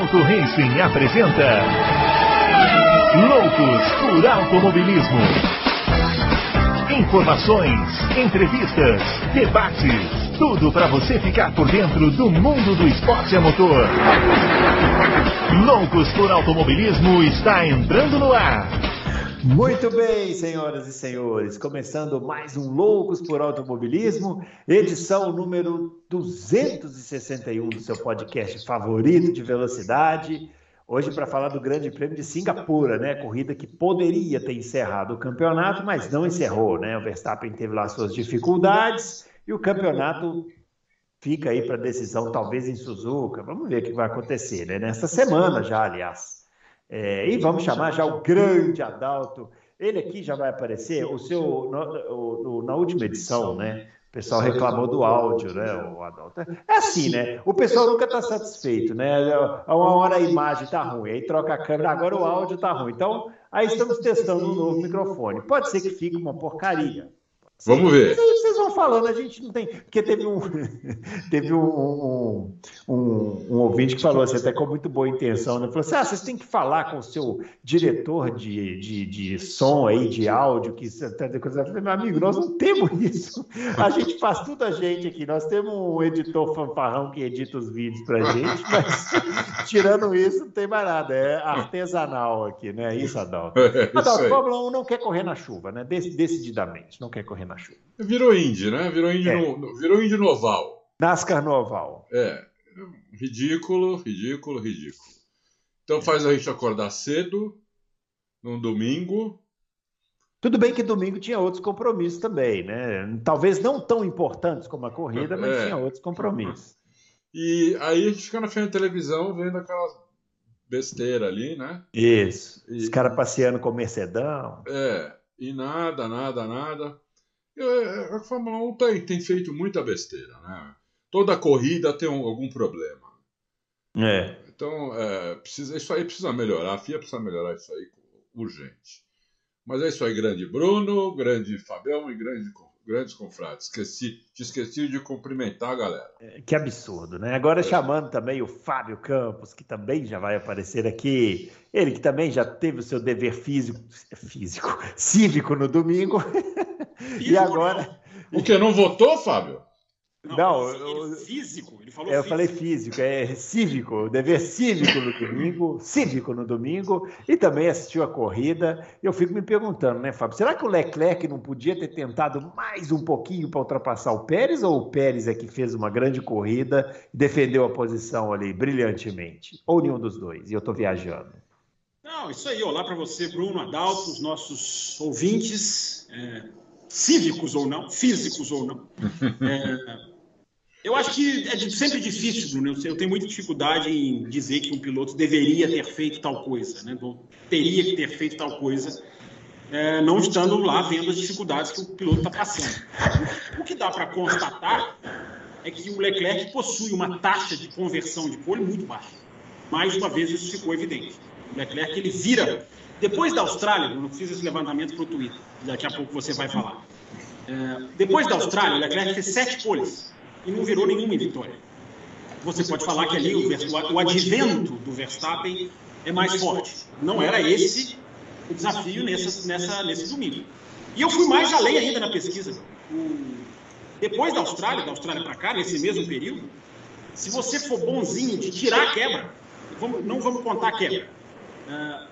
Auto Racing apresenta Loucos por Automobilismo. Informações, entrevistas, debates, tudo para você ficar por dentro do mundo do esporte a motor. Loucos por Automobilismo está entrando no ar. Muito bem, senhoras e senhores, começando mais um Loucos por Automobilismo, edição número 261 do seu podcast favorito de velocidade. Hoje para falar do Grande Prêmio de Singapura, né? Corrida que poderia ter encerrado o campeonato, mas não encerrou, né? O Verstappen teve lá suas dificuldades e o campeonato fica aí para decisão, talvez em Suzuka. Vamos ver o que vai acontecer, né? Nesta semana já, aliás. É, e vamos chamar já o grande Adalto. Ele aqui já vai aparecer. O seu, na última edição, né? O pessoal reclamou do áudio, né, o Adalto? É assim, né? O pessoal nunca está satisfeito, né? Uma hora a imagem está ruim, aí troca a câmera, agora o áudio está ruim. Então, aí estamos testando um novo microfone. Pode ser que fique uma porcaria. Vamos ver. Vocês vão falando, a gente não tem. Porque teve um, teve um, um, um, ouvinte que falou assim, até com muito boa intenção, né? Falou assim: ah, vocês têm que falar com o seu diretor de, de, de som aí, de áudio, que falei, meu amigo, nós não temos isso. A gente faz tudo a gente aqui. Nós temos um editor fanfarrão que edita os vídeos pra gente, mas tirando isso, não tem mais nada. É artesanal aqui, né? Isso, Adalto. É Adalto, Fórmula 1 não quer correr na chuva, né? Decididamente, não quer correr na chuva. Virou Indy, né? Virou Indy, é. no, virou Indy no oval. NASCAR no oval. É. Ridículo, ridículo, ridículo. Então faz a gente acordar cedo, num domingo. Tudo bem que domingo tinha outros compromissos também, né? Talvez não tão importantes como a corrida, mas é. tinha outros compromissos. E aí a gente fica na frente da televisão vendo aquelas besteira ali, né? Isso. E... Os caras passeando com o Mercedão. É. E nada, nada, nada. É, a Fórmula 1 tem, tem feito muita besteira, né? Toda corrida tem um, algum problema. É. Então, é, precisa, isso aí precisa melhorar. A FIA precisa melhorar isso aí urgente. Mas é isso aí, grande Bruno, grande Fabião e grande grandes confrades. Esqueci, te esqueci de cumprimentar a galera. É, que absurdo, né? Agora é. chamando também o Fábio Campos, que também já vai aparecer aqui. Ele que também já teve o seu dever físico, físico cívico no domingo. e agora. O que? Não votou, Fábio? Não, não eu, físico, ele falou é, Eu falei físico, é cívico, dever cívico no domingo, cívico no domingo, e também assistiu a corrida. Eu fico me perguntando, né, Fábio, será que o Leclerc não podia ter tentado mais um pouquinho para ultrapassar o Pérez, ou o Pérez é que fez uma grande corrida e defendeu a posição ali brilhantemente? Ou nenhum dos dois? E eu estou viajando. Não, isso aí, olá para você, Bruno Adalto, os nossos ouvintes. É cívicos ou não, físicos ou não. É, eu acho que é sempre difícil, Bruno. Eu tenho muita dificuldade em dizer que um piloto deveria ter feito tal coisa, né? teria que ter feito tal coisa, é, não estando lá vendo as dificuldades que o piloto está passando. O que dá para constatar é que o Leclerc possui uma taxa de conversão de pole muito baixa. Mais uma vez isso ficou evidente. O Leclerc ele vira depois da Austrália, eu fiz esse levantamento para o Twitter, daqui a pouco você vai falar. É, depois da Austrália, o Leclerc fez sete poles e não virou nenhuma vitória. Você pode falar que ali o, o advento do Verstappen é mais forte. Não era esse o desafio nessa, nessa, nesse domingo. E eu fui mais além ainda na pesquisa. Depois da Austrália, da Austrália para cá, nesse mesmo período, se você for bonzinho de tirar a quebra, vamos, não vamos contar a quebra. Uh,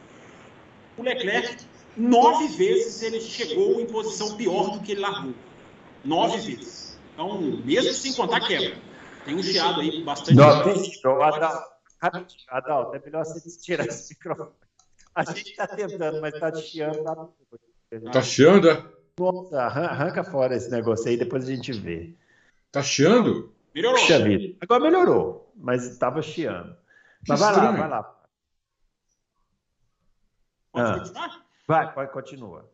o Leclerc, nove vezes ele chegou em posição pior do que ele largou. Nove vezes. Então, mesmo sem contar quebra, tem um chiado aí bastante. Não, tem Adalto, Adalto, é melhor você tirar esse microfone. A gente está tentando, mas está chiando. Tá, tá chiando? É? Nossa, arranca fora esse negócio aí, depois a gente vê. Tá chiando? Melhorou. Agora melhorou, mas estava chiando. Mas vai lá, vai lá. Pode ah. continuar? Vai, pode, continua.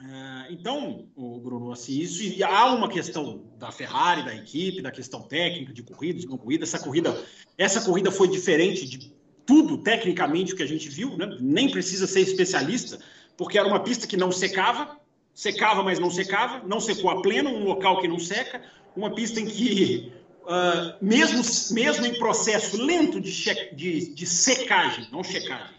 É, então, o Bruno, assim, isso e há uma questão da Ferrari, da equipe, da questão técnica de corrida, de não corrida. Essa corrida, essa corrida foi diferente de tudo tecnicamente o que a gente viu, né? Nem precisa ser especialista, porque era uma pista que não secava, secava, mas não secava, não secou a pleno, um local que não seca, uma pista em que uh, mesmo, mesmo em processo lento de, de, de secagem, não checagem,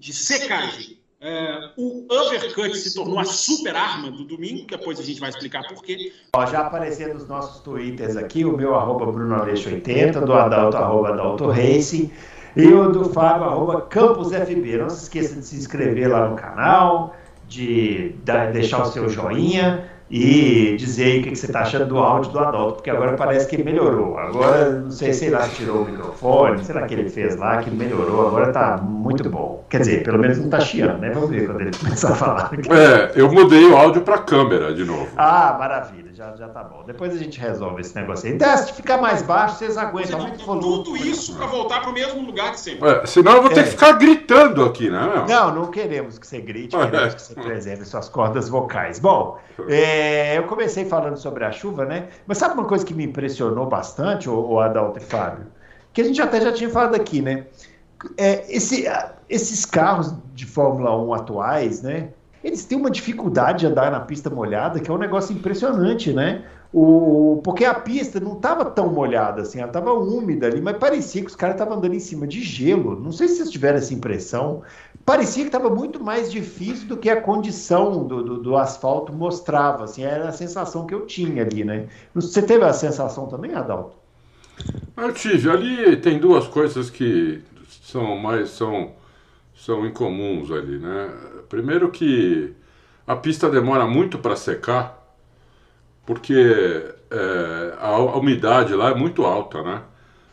de secagem, uh, o uppercut se tornou a super arma do domingo, depois a gente vai explicar por quê. Ó, já aparecendo nos nossos twitters aqui, o meu arroba BrunoAleixo80, do Adalto, arroba Adalto Racing, e o do Fábio, arroba CampusFB. Não se esqueça de se inscrever lá no canal, de deixar o seu joinha e dizer aí o que, você está achando do áudio do Adalto, porque agora parece que melhorou. Agora, não sei, sei lá, tirou o microfone, será que ele fez lá, que melhorou, agora está muito bom. Quer dizer, pelo menos não está chiando, né? Vamos ver quando ele começar a falar. É, eu mudei o áudio para câmera de novo. Ah, maravilha, já, já tá bom. Depois a gente resolve esse negócio aí. Então, se ficar mais baixo, vocês aguentam muito volume. Tudo isso para voltar para o mesmo lugar que sempre. É, senão eu vou ter é. que ficar gritando aqui, né? Meu? Não, não queremos que você grite, queremos que você preserve suas cordas vocais. Bom, é, eu comecei falando sobre a chuva, né? Mas sabe uma coisa que me impressionou bastante, o Adalto e Fábio? Que a gente até já tinha falado aqui, né? É, esse, esses carros de Fórmula 1 atuais, né? Eles têm uma dificuldade de andar na pista molhada que é um negócio impressionante, né? O, porque a pista não estava tão molhada assim, ela estava úmida ali, mas parecia que os caras estavam andando em cima de gelo. Não sei se vocês tiveram essa impressão. Parecia que estava muito mais difícil do que a condição do, do, do, asfalto mostrava. Assim, era a sensação que eu tinha ali, né? Você teve a sensação também, Adalto? Eu tive. Ali tem duas coisas que são mais são, são incomuns ali, né? Primeiro que a pista demora muito para secar porque é, a, a, umidade lá é muito alta, né?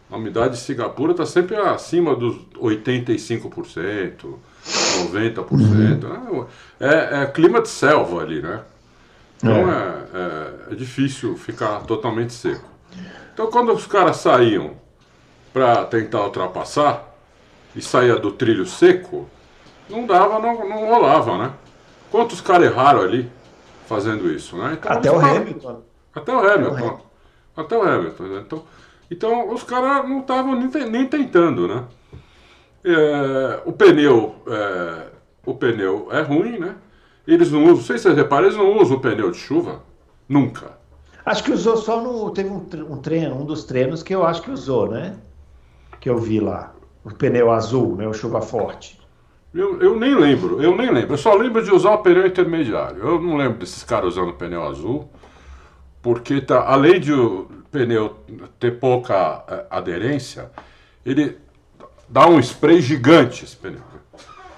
A umidade de Singapura está sempre acima dos 85%, 90%. Uhum. Né? É, é, clima de selva ali, né? Então é. é, é, é difícil ficar totalmente seco. Então quando os caras saíam para tentar ultrapassar e saía do trilho seco, não dava, não, não rolava, né? Quantos caras erraram ali? fazendo isso. Né? Então, até, o Hamilton. até o Hamilton. Até o Hamilton. Né? Então, então os caras não estavam nem, nem, tentando, né? É, o pneu é, o pneu é ruim, né? Eles não usam, não sei se vocês reparam, eles não usam o pneu de chuva. Nunca. Acho que usou só no. Teve um, um treino, um dos treinos que eu acho que usou, né? Que eu vi lá. O pneu azul, né? O chuva forte. Eu, eu nem lembro, eu nem lembro. Eu só lembro de usar o pneu intermediário. Eu não lembro desses caras usando pneu azul, porque tá, além de o pneu ter pouca é, aderência, ele dá um spray gigante esse pneu.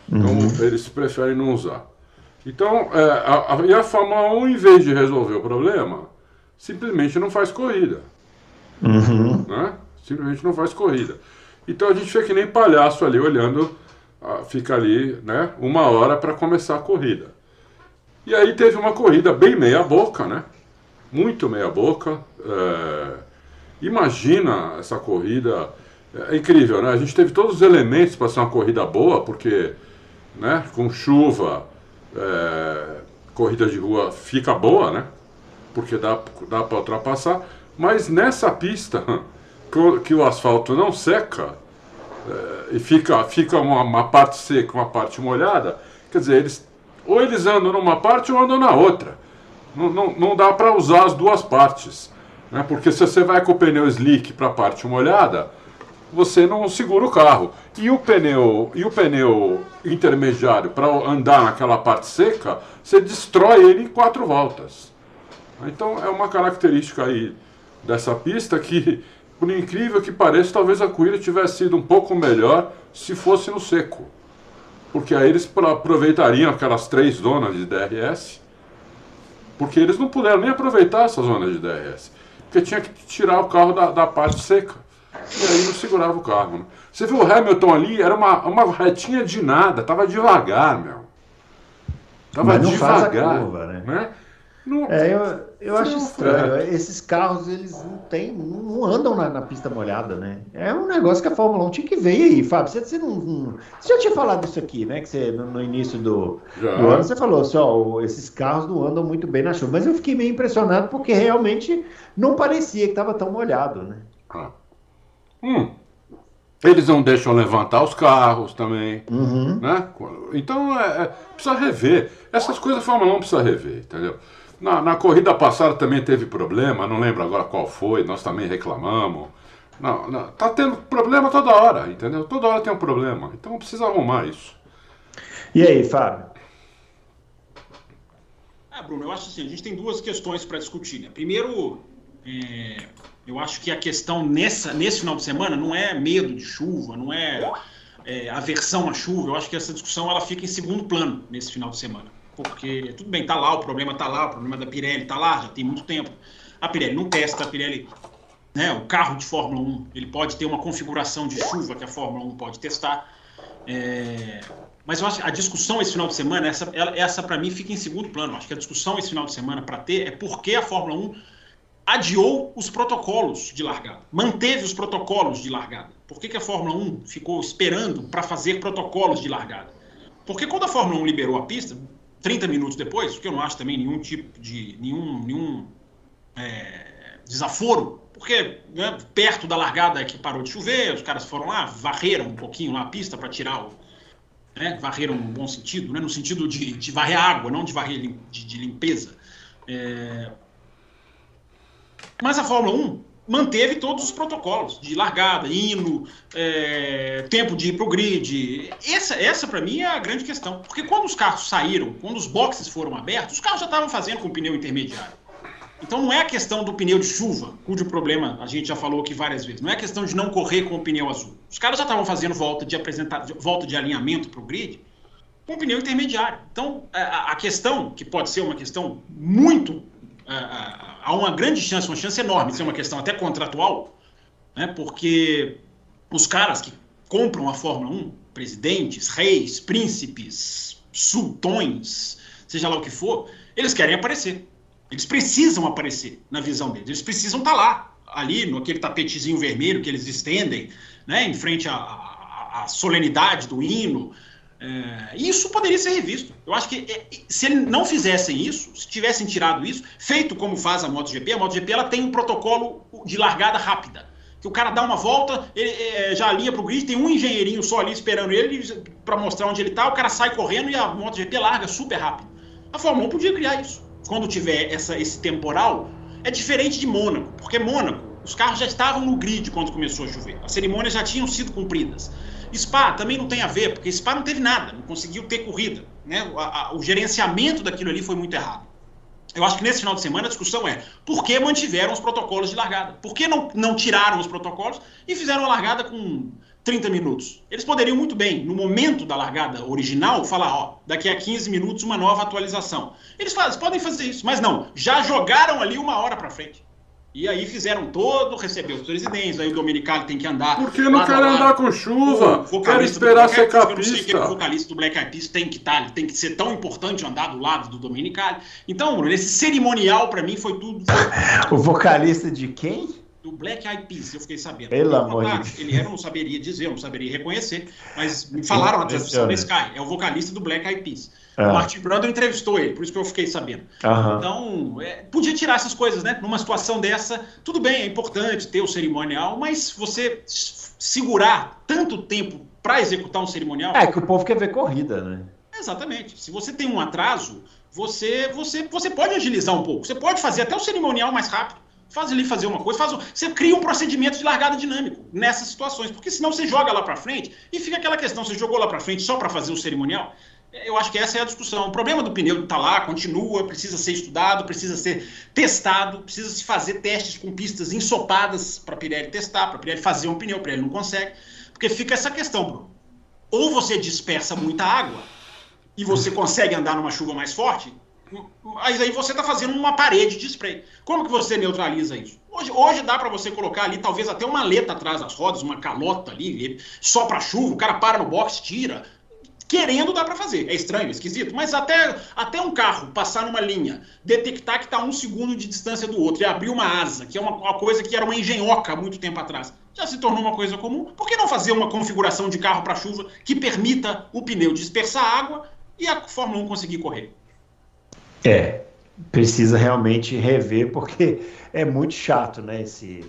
Então uhum. eles preferem não usar. Então, é, a, a, e a Fórmula 1, em vez de resolver o problema, simplesmente não faz corrida. Uhum. Né? Simplesmente não faz corrida. Então a gente fica que nem palhaço ali olhando fica ali né, uma hora para começar a corrida. E aí teve uma corrida bem meia boca, né? Muito meia boca. É... Imagina essa corrida. É incrível, né? A gente teve todos os elementos para ser uma corrida boa, porque né, com chuva, é... corrida de rua fica boa, né? Porque dá, dá para ultrapassar. Mas nessa pista, que o asfalto não seca, é, e fica, fica uma, uma, parte seca, uma parte molhada, quer dizer, eles, ou eles andam numa parte ou andam na outra. Não, não, não dá para usar as duas partes. Né? Porque se você vai com o pneu slick para a parte molhada, você não segura o carro. E o pneu, e o pneu intermediário para andar naquela parte seca, você destrói ele em quatro voltas. Então é uma característica aí dessa pista que por incrível que pareça, talvez a corrida tivesse sido um pouco melhor se fosse no seco. Porque aí eles aproveitariam aquelas três zonas de DRS, porque eles não puderam nem aproveitar essa zona de DRS. Porque tinha que tirar o carro da, da parte seca. E aí não segurava o carro. Né? Você viu o Hamilton ali, era uma, uma retinha de nada, tava devagar, meu. Tava Mas não devagar. Faz a curva, né? né? Não, é, eu, eu acho estranho. É. Esses carros, eles não tem, não andam na, na, pista molhada, né? É um negócio que a Fórmula 1 tinha que ver. Aí, Fábio, você, você não, não, Você já tinha falado isso aqui, né? Que você, no, no início do, do, ano, você falou assim, ó, esses carros não andam muito bem na chuva. Mas eu fiquei meio impressionado porque realmente não parecia que estava tão molhado, né? Ah. Hum. Eles não deixam levantar os carros também, uhum. né? Então, é, é, precisa rever. Essas coisas a Fórmula 1 precisa rever, entendeu? Na, na corrida passada também teve problema, não lembro agora qual foi, nós também reclamamos. Não, não, tá tendo problema toda hora, entendeu? Toda hora tem um problema. Então precisa arrumar isso. E aí, Fábio? Ah, Bruno, eu acho assim, a gente tem duas questões para discutir. Né? Primeiro, é, eu acho que a questão nessa, nesse final de semana não é medo de chuva, não é, é aversão à chuva. Eu acho que essa discussão ela fica em segundo plano nesse final de semana. Porque, tudo bem, tá lá, o problema tá lá, o problema da Pirelli tá lá, já tem muito tempo. A Pirelli não testa, a Pirelli né, o carro de Fórmula 1 ele pode ter uma configuração de chuva que a Fórmula 1 pode testar. É, mas eu acho que a discussão esse final de semana, essa, essa para mim fica em segundo plano. Eu acho que a discussão esse final de semana para ter é por que a Fórmula 1 adiou os protocolos de largada, manteve os protocolos de largada. Por que, que a Fórmula 1 ficou esperando para fazer protocolos de largada? Porque quando a Fórmula 1 liberou a pista, 30 minutos depois, que eu não acho também nenhum tipo de. nenhum, nenhum é, desaforo porque né, perto da largada que parou de chover, os caras foram lá, varreram um pouquinho lá a pista para tirar o. Né, varreram no bom sentido, né, no sentido de, de varrer água, não de varrer de, de limpeza. É... Mas a Fórmula 1 manteve todos os protocolos de largada, hino, é, tempo de ir para o grid. Essa, essa para mim, é a grande questão. Porque quando os carros saíram, quando os boxes foram abertos, os carros já estavam fazendo com pneu intermediário. Então não é a questão do pneu de chuva, cujo problema a gente já falou aqui várias vezes. Não é a questão de não correr com o pneu azul. Os caras já estavam fazendo volta de apresentar, volta de alinhamento para o grid com o pneu intermediário. Então a, a, questão, que pode ser uma questão muito. Há uma grande chance, uma chance enorme de ser uma questão até contratual, né, porque os caras que compram a Fórmula 1, presidentes, reis, príncipes, sultões, seja lá o que for, eles querem aparecer. Eles precisam aparecer na visão deles, eles precisam estar tá lá, ali, no aquele tapetezinho vermelho que eles estendem, né, em frente à, à, à solenidade do hino. É, isso poderia ser revisto. Eu acho que é, se eles não fizessem isso, se tivessem tirado isso, feito como faz a MotoGP, a MotoGP ela tem um protocolo de largada rápida. Que o cara dá uma volta, ele é, já alinha para o grid, tem um engenheirinho só ali esperando ele para mostrar onde ele está, o cara sai correndo e a MotoGP larga super rápido. A Fórmula 1 podia criar isso quando tiver essa, esse temporal, é diferente de Mônaco, porque Mônaco, os carros já estavam no grid quando começou a chover. As cerimônias já tinham sido cumpridas. Spa também não tem a ver, porque Spa não teve nada, não conseguiu ter corrida. Né? O, a, o gerenciamento daquilo ali foi muito errado. Eu acho que nesse final de semana a discussão é por que mantiveram os protocolos de largada? Por que não, não tiraram os protocolos e fizeram a largada com 30 minutos. Eles poderiam muito bem, no momento da largada original, falar, ó, daqui a 15 minutos uma nova atualização. Eles podem fazer isso, mas não, já jogaram ali uma hora para frente. E aí fizeram todo, recebeu os presidentes, aí o Dominicali tem que andar. Por que não quer andar com chuva? Quer esperar secar a pista. O vocalista do Black Eyed Peas tem que estar, tá, tem que ser tão importante andar do lado do Dominicali. Então, Bruno, esse cerimonial para mim foi tudo. o vocalista de quem? do Black Eyed Peas, eu fiquei sabendo. Pelo amor de Deus. Ele era, não saberia dizer, eu não saberia reconhecer, mas me falaram na transmissão da Sky, é o vocalista do Black Eyed Peas. Ah. O Martin Brando entrevistou ele, por isso que eu fiquei sabendo. Aham. Então, é, podia tirar essas coisas, né? Numa situação dessa, tudo bem, é importante ter o cerimonial, mas você segurar tanto tempo para executar um cerimonial. É que o povo quer ver corrida, né? Exatamente. Se você tem um atraso, você, você, você pode agilizar um pouco. Você pode fazer até o cerimonial mais rápido faz ele fazer uma coisa, faz um, você cria um procedimento de largada dinâmico nessas situações, porque senão você joga lá para frente e fica aquela questão, você jogou lá para frente só para fazer o cerimonial. Eu acho que essa é a discussão. O problema do pneu está lá, continua, precisa ser estudado, precisa ser testado, precisa se fazer testes com pistas ensopadas para Pirelli testar, para Pirelli fazer um pneu, Pirelli não consegue, porque fica essa questão, Bruno. Ou você dispersa muita água e você consegue andar numa chuva mais forte, mas aí você está fazendo uma parede de spray. Como que você neutraliza isso? Hoje, hoje dá para você colocar ali talvez até uma letra atrás das rodas, uma calota ali, só para chuva, o cara para no box, tira. Querendo dá para fazer. É estranho, esquisito, mas até, até um carro passar numa linha, detectar que está um segundo de distância do outro e abrir uma asa, que é uma, uma coisa que era uma engenhoca há muito tempo atrás, já se tornou uma coisa comum. Por que não fazer uma configuração de carro para chuva que permita o pneu dispersar água e a Fórmula 1 conseguir correr? É, precisa realmente rever, porque é muito chato, né? Esse,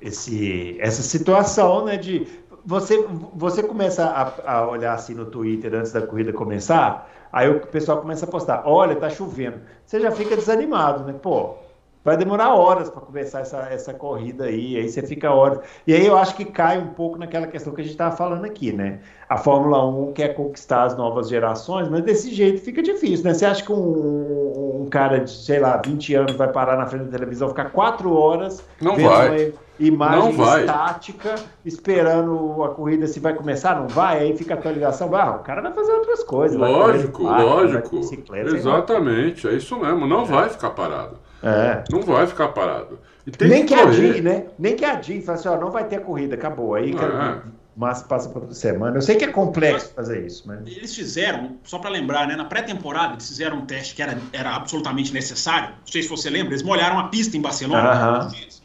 esse, essa situação, né? De você, você começa a, a, olhar assim no Twitter antes da corrida começar, aí o pessoal começa a postar, olha, tá chovendo. Você já fica desanimado, né? Pô, vai demorar horas para começar essa, essa corrida aí, aí você fica horas. E aí eu acho que cai um pouco naquela questão que a gente estava falando aqui, né? A Fórmula 1 quer conquistar as novas gerações, mas desse jeito fica difícil, né? Você acha que um, um cara de, sei lá, 20 anos vai parar na frente da televisão, ficar quatro horas Não vai. uma imagem vai. estática, esperando a corrida se vai começar, não vai, aí fica a atualização, ah, o cara vai fazer outras coisas. vai correr Lógico, vai de lógico. bicicleta, sei lá. Exatamente, é isso mesmo. Não vai ficar parado. É. Não vai ficar parado. E tem Nem que que correr. adie, né? Nem que adie, fala assim, ó, não vai ter corrida, acabou. Aí que É. mas passa para outra semana. Eu sei que é complexo fazer isso, mas. Eles fizeram, só para lembrar, né, na pré-temporada, eles fizeram um teste que era, era absolutamente necessário. Não sei se você lembra, eles molharam a pista em Barcelona. Alguns dias.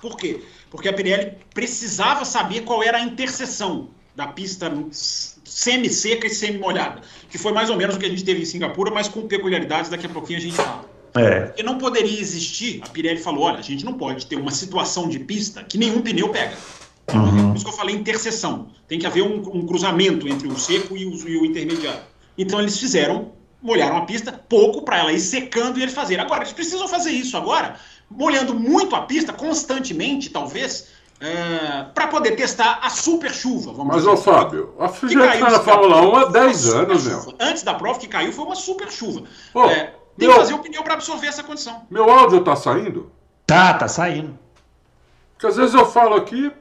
Por quê? Porque a Pirelli precisava saber qual era a interseção da pista semi-seca e semi-molhada, que foi mais ou menos o que a gente teve em Singapura, mas com peculiaridades, daqui a pouquinho a gente fala. É. Porque não poderia existir, a Pirelli falou, olha, a gente não pode ter uma situação de pista que nenhum pneu pega. Uhum. Por isso que eu falei interseção. Tem que haver um, um cruzamento entre o seco e o, e o intermediário. Então eles fizeram, molharam a pista pouco para ela ir secando e eles fazerem. Agora, eles precisam fazer isso agora, molhando muito a pista, constantemente, talvez, para poder testar a super chuva. Vamos Mas, ô assim. Fábio, a Que caiu na Fórmula cara. 1 há 10 Foi uma anos, meu. Antes da prova que caiu, foi uma super chuva. Pô, É, tem meu- que fazer o pneu para absorver essa condição. Meu áudio tá saindo? Tá, tá saindo. Porque às vezes eu falo aqui,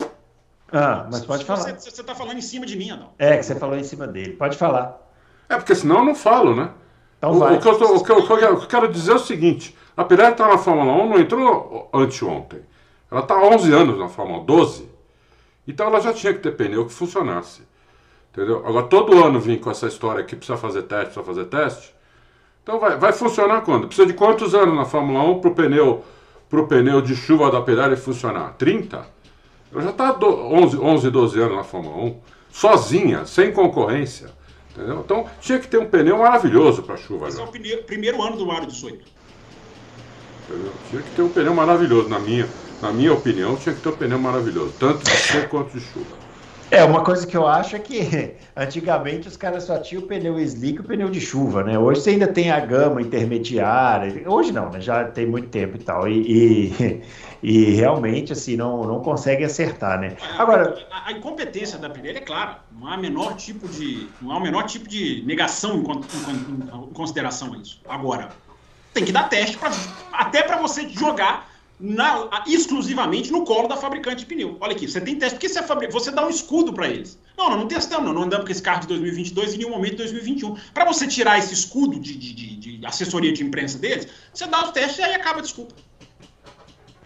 Ah, mas pode falar. Você, você tá falando em cima de mim, Adão. É, que você falou em cima dele. Pode falar. é porque senão eu não falo, né? Então o, vai. o que eu tô- o que eu- o que eu quero- dizer é o seguinte: a Pirelli tá na Fórmula 1, não entrou anteontem. Ela tá há 11 anos na Fórmula 1, 12. Então ela já tinha que ter pneu que funcionasse. Entendeu? Agora todo ano vem com essa história que precisa fazer teste, precisa fazer teste. Então vai, vai funcionar quando? Precisa de quantos anos na Fórmula 1 pro pneu, pro pneu de chuva da Pirelli funcionar? 30? Ela já está 11, 11, 12 anos na Fórmula 1, sozinha, sem concorrência. Entendeu? Então tinha que ter um pneu maravilhoso para chuva. Esse é né? o pneu- primeiro ano do Mário 18. Entendeu? Tinha que ter um pneu maravilhoso, na minha, na minha opinião, tinha que ter um pneu maravilhoso, tanto de seco quanto de chuva. É, uma coisa que eu acho é que antigamente os caras só tinham o pneu slick e o pneu de chuva, né? Hoje você ainda tem a gama intermediária. Hoje não, né? Já tem muito tempo e tal. E, e, e realmente, assim, não, não consegue acertar, né? Agora, a, a incompetência da Pirelli é clara. Não há menor tipo de, não há o menor tipo de negação em, em con- em consideração a isso. Agora, tem que dar teste pra, até para você jogar na- exclusivamente no colo da fabricante de pneu. Olha aqui, você tem teste porque você, você dá um escudo para eles. Não, nós não testamos, não, não andamos com esse carro de 2022 em nenhum momento de 2021. Para você tirar esse escudo de, de- de- de assessoria de imprensa deles, você dá os testes e aí acaba a desculpa.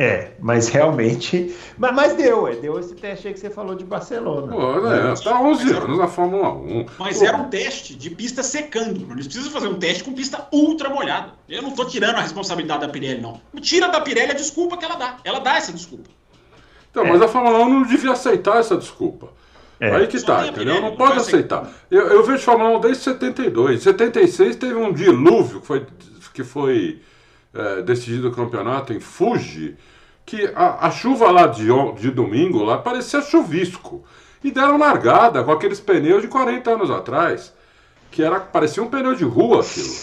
É, mas realmente. Mas, mas deu, é, deu esse teste aí que você falou de Barcelona. Pô, né? Tá 11 Mas é- anos na Fórmula 1. Mas Pô, era um teste de pista secando. Eles precisam fazer um teste com pista ultra molhada. Eu não tô tirando a responsabilidade da Pirelli, não. Tira da Pirelli a desculpa que ela dá. Ela dá essa desculpa. Então, mas a Fórmula 1 não devia aceitar essa desculpa. É. Aí que Só tá, entendeu? Pirelli, Não não pode vai aceitar. Eu, eu vejo Fórmula 1 desde 72. Em 76 teve um dilúvio que foi, que foi é, decidido o campeonato em Fuji, que a, a chuva lá de, de domingo lá parecia chuvisco. E deram largada com aqueles pneus de 40 anos atrás, que era, parecia um pneu de rua aquilo.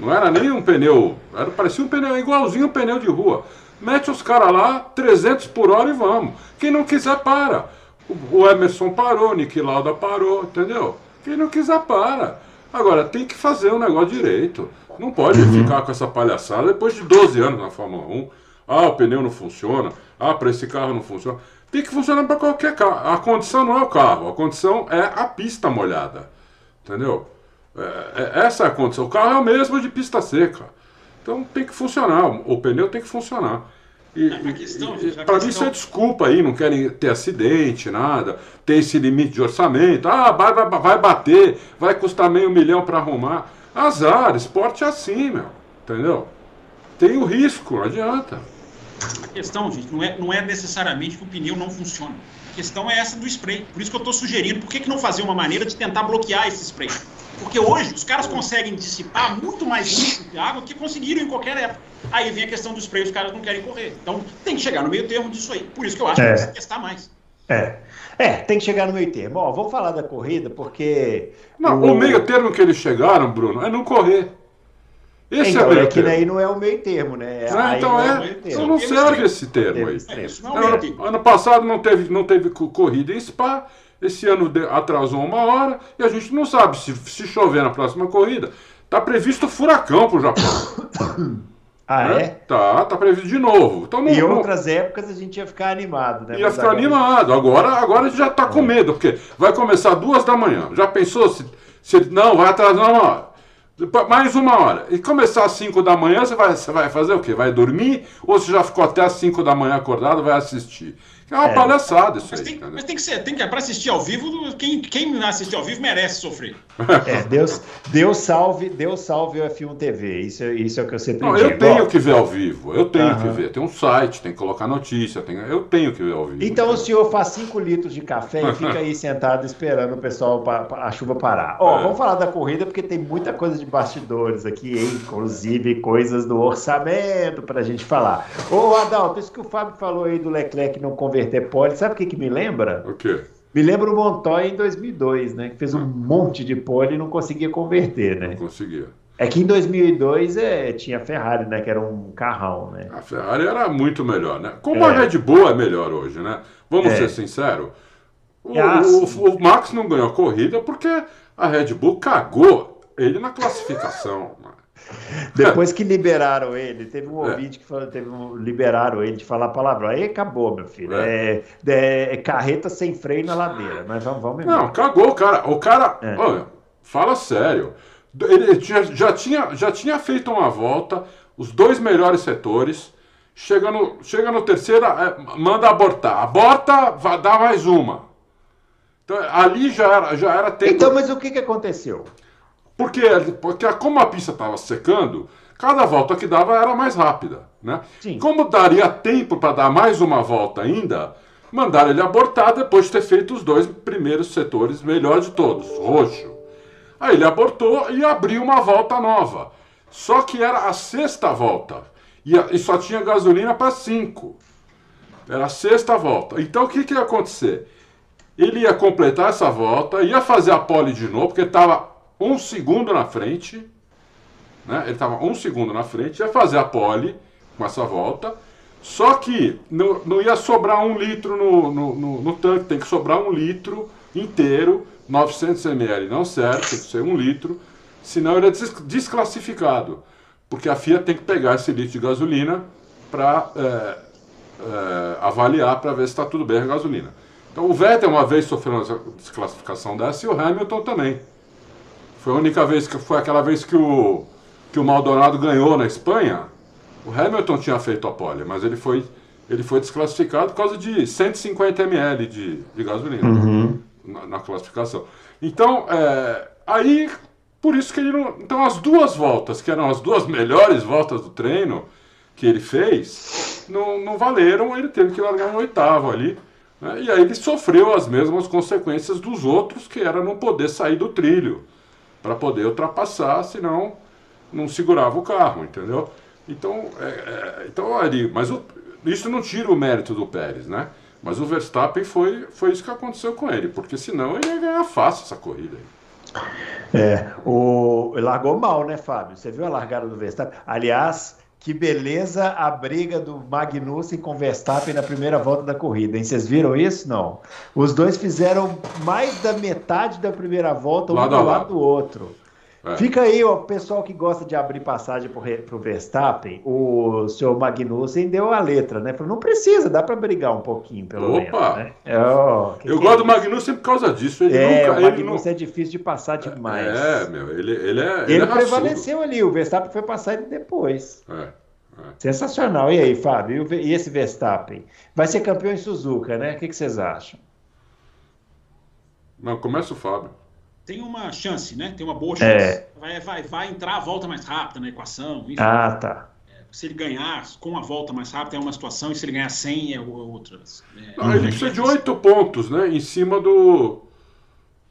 Não era nem um pneu, era, parecia um pneu igualzinho um pneu de rua. Mete os caras lá, 300 por hora e vamos. Quem não quiser, para. O, o Emerson parou, o Nick Lauda parou, entendeu? Quem não quiser, para. Agora, tem que fazer o negócio direito. Não pode ficar com essa palhaçada depois de 12 anos na Fórmula 1. Ah, o pneu não funciona. Ah, para esse carro não funciona. Tem que funcionar para qualquer carro. A condição não é o carro, a condição é a pista molhada. Entendeu? É, é- essa é a condição. O carro é o mesmo de pista seca. Então tem que funcionar. O pneu tem que funcionar. E, A questão, e- gente, a pra mim isso é desculpa aí, não querem ter acidente, nada, tem esse limite de orçamento, ah, vai, vai, vai bater, vai custar meio milhão para arrumar. Azar, esporte é assim, meu, entendeu? Tem o risco, não adianta. A questão, gente, não é, não é necessariamente que o pneu não funciona. A questão é essa do spray. Por isso que eu estou sugerindo, por que, que não fazer uma maneira de tentar bloquear esse spray? Porque hoje os caras conseguem dissipar muito mais líquido de água que conseguiram em qualquer época. Aí vem a questão do spray, os caras não querem correr. Então tem que chegar no meio termo disso aí. Por isso que eu acho É. que precisa testar mais. É. É, tem que chegar no meio termo. Ó, vamos falar da corrida, porque. Não, o, o meio termo que eles chegaram, Bruno, é não correr. Esse então, é, o meio é que daí não é o meio termo, né? Não, então é. é então não serve esse termo aí. Ano, ano passado não teve, não teve corrida em Spa. Esse ano atrasou uma hora e a gente não sabe se, se chover na próxima corrida. Tá previsto furacão pro Japão. Ah, né? é? Tá, tá previsto de novo. Então, em outras épocas a gente ia ficar animado, né? Ia Mas ficar agora... animado. Agora, agora a gente já tá com é. medo, porque vai começar duas da manhã. Já pensou se. se não, vai atrasar uma hora. Mais uma hora. E começar às 5 da manhã, você vai, você vai fazer o quê? Vai dormir? Ou você já ficou até às 5 da manhã acordado vai assistir? É uma é. palhaçada isso mas aí. Tem, mas tem que ser, tem que, para assistir ao vivo, quem, quem assistir ao vivo merece sofrer. É, Deus, Deus salve, Deus salve o F1 TV. Isso, isso é o que eu sempre Não, digo. Eu tenho que ver ao vivo, eu tenho que ver. Tem um site, tem que colocar notícia, tem, eu tenho que ver ao vivo. Então o senhor faz 5 litros de café e fica aí sentado esperando o pessoal, a chuva parar. Ó, é. vamos falar da corrida, porque tem muita coisa de bastidores aqui, inclusive coisas do orçamento para a gente falar. Ô, Adalto, isso que o Fábio falou aí do Leclerc não conversar converter pole, sabe o que, que me lembra? O quê? Me lembra o Montoya em 2002, né? Que fez um monte de pole e não conseguia converter, né? Não conseguia. É que em 2002 é, tinha a Ferrari, né? Que era um carrão, né? A Ferrari era muito melhor, né? Como é. a Red Bull é melhor hoje, né? Vamos é. ser sinceros. O, o, o, Max não ganhou a corrida porque a Red Bull cagou ele na classificação. Depois que liberaram ele, teve um é. ouvinte que falou, teve um, liberaram ele de falar palavrão. Aí acabou, meu filho. É. É, é, é carreta sem freio na ladeira. Mas vamos, vamos Não, cagou o cara. O cara, é. olha, fala sério. Ele já, já, tinha, já tinha feito uma volta, os dois melhores setores. Chega no, chega no terceiro, manda abortar. Aborta, vai dar mais uma. Então, ali já era, já era tempo. Então, mas o que, que aconteceu? Porque, porque como a pista estava secando, cada volta que dava era mais rápida. Né? Sim. Como daria tempo para dar mais uma volta ainda, mandaram ele abortar depois de ter feito os dois primeiros setores, melhor de todos, roxo. Aí ele abortou e abriu uma volta nova. Só que era a sexta volta. E, e só tinha gasolina para cinco. Era a sexta volta. Então o que, que ia acontecer? Ele ia completar essa volta, ia fazer a pole de novo, porque estava um segundo na frente, né? ele estava um segundo na frente, ia fazer a pole com essa volta, só que não, não ia sobrar um litro no, no, no, no tanque, tem que sobrar um litro inteiro, 900 ml não serve, tem que ser um litro, senão ele é desclassificado, porque a FIA tem que pegar esse litro de gasolina para é, é, avaliar para ver se está tudo bem a gasolina. Então o Vettel uma vez sofreu uma desclassificação dessa e o Hamilton também. Foi a única vez que foi aquela vez que o, que o Maldonado ganhou na Espanha. O Hamilton tinha feito a pole, mas ele foi, ele foi desclassificado por causa de 150 ml de, de gasolina uhum. na, na, classificação. Então, é, aí, por isso que ele não. Então, as duas voltas, que eram as duas melhores voltas do treino que ele fez, não, não valeram, ele teve que largar um oitavo ali. Né? E aí ele sofreu as mesmas consequências dos outros, que era não poder sair do trilho para poder ultrapassar, senão não segurava o carro, entendeu? Então, é, é, então ali, mas o, isso não tira o mérito do Pérez, né? Mas o Verstappen foi, foi isso que aconteceu com ele, porque senão ele ia ganhar fácil essa corrida. É, o largou mal, né, Fábio? Você viu a largada do Verstappen? Aliás, que beleza a briga do Magnussen com Verstappen na primeira volta da corrida, hein? Vocês viram isso? Não. Os dois fizeram mais da metade da primeira volta, um lado do lado do outro. É. Fica aí, o pessoal que gosta de abrir passagem para o Verstappen, o seu Magnussen deu a letra, né? Falou, não precisa, dá para brigar um pouquinho, pelo Opa. menos. Né? Oh, que Eu que gosto é do Magnussen por causa disso. Ele é, nunca, o Magnussen não... é difícil de passar demais. É, meu, ele, ele é. Ele, ele é prevaleceu ali, o Verstappen foi passar ele depois. É. Sensacional. E aí, Fábio? E esse Verstappen? Vai ser campeão em Suzuka, né? O que vocês acham? Não, começa o Fábio tem uma chance, né? Tem uma boa chance. É. Vai, vai, vai entrar a volta mais rápida na equação. Enfim. Ah, tá. É, se ele ganhar com a volta mais rápida é uma situação, e se ele ganhar 100 é outra. É, ah, ele precisa de oito pontos, né? Em cima do.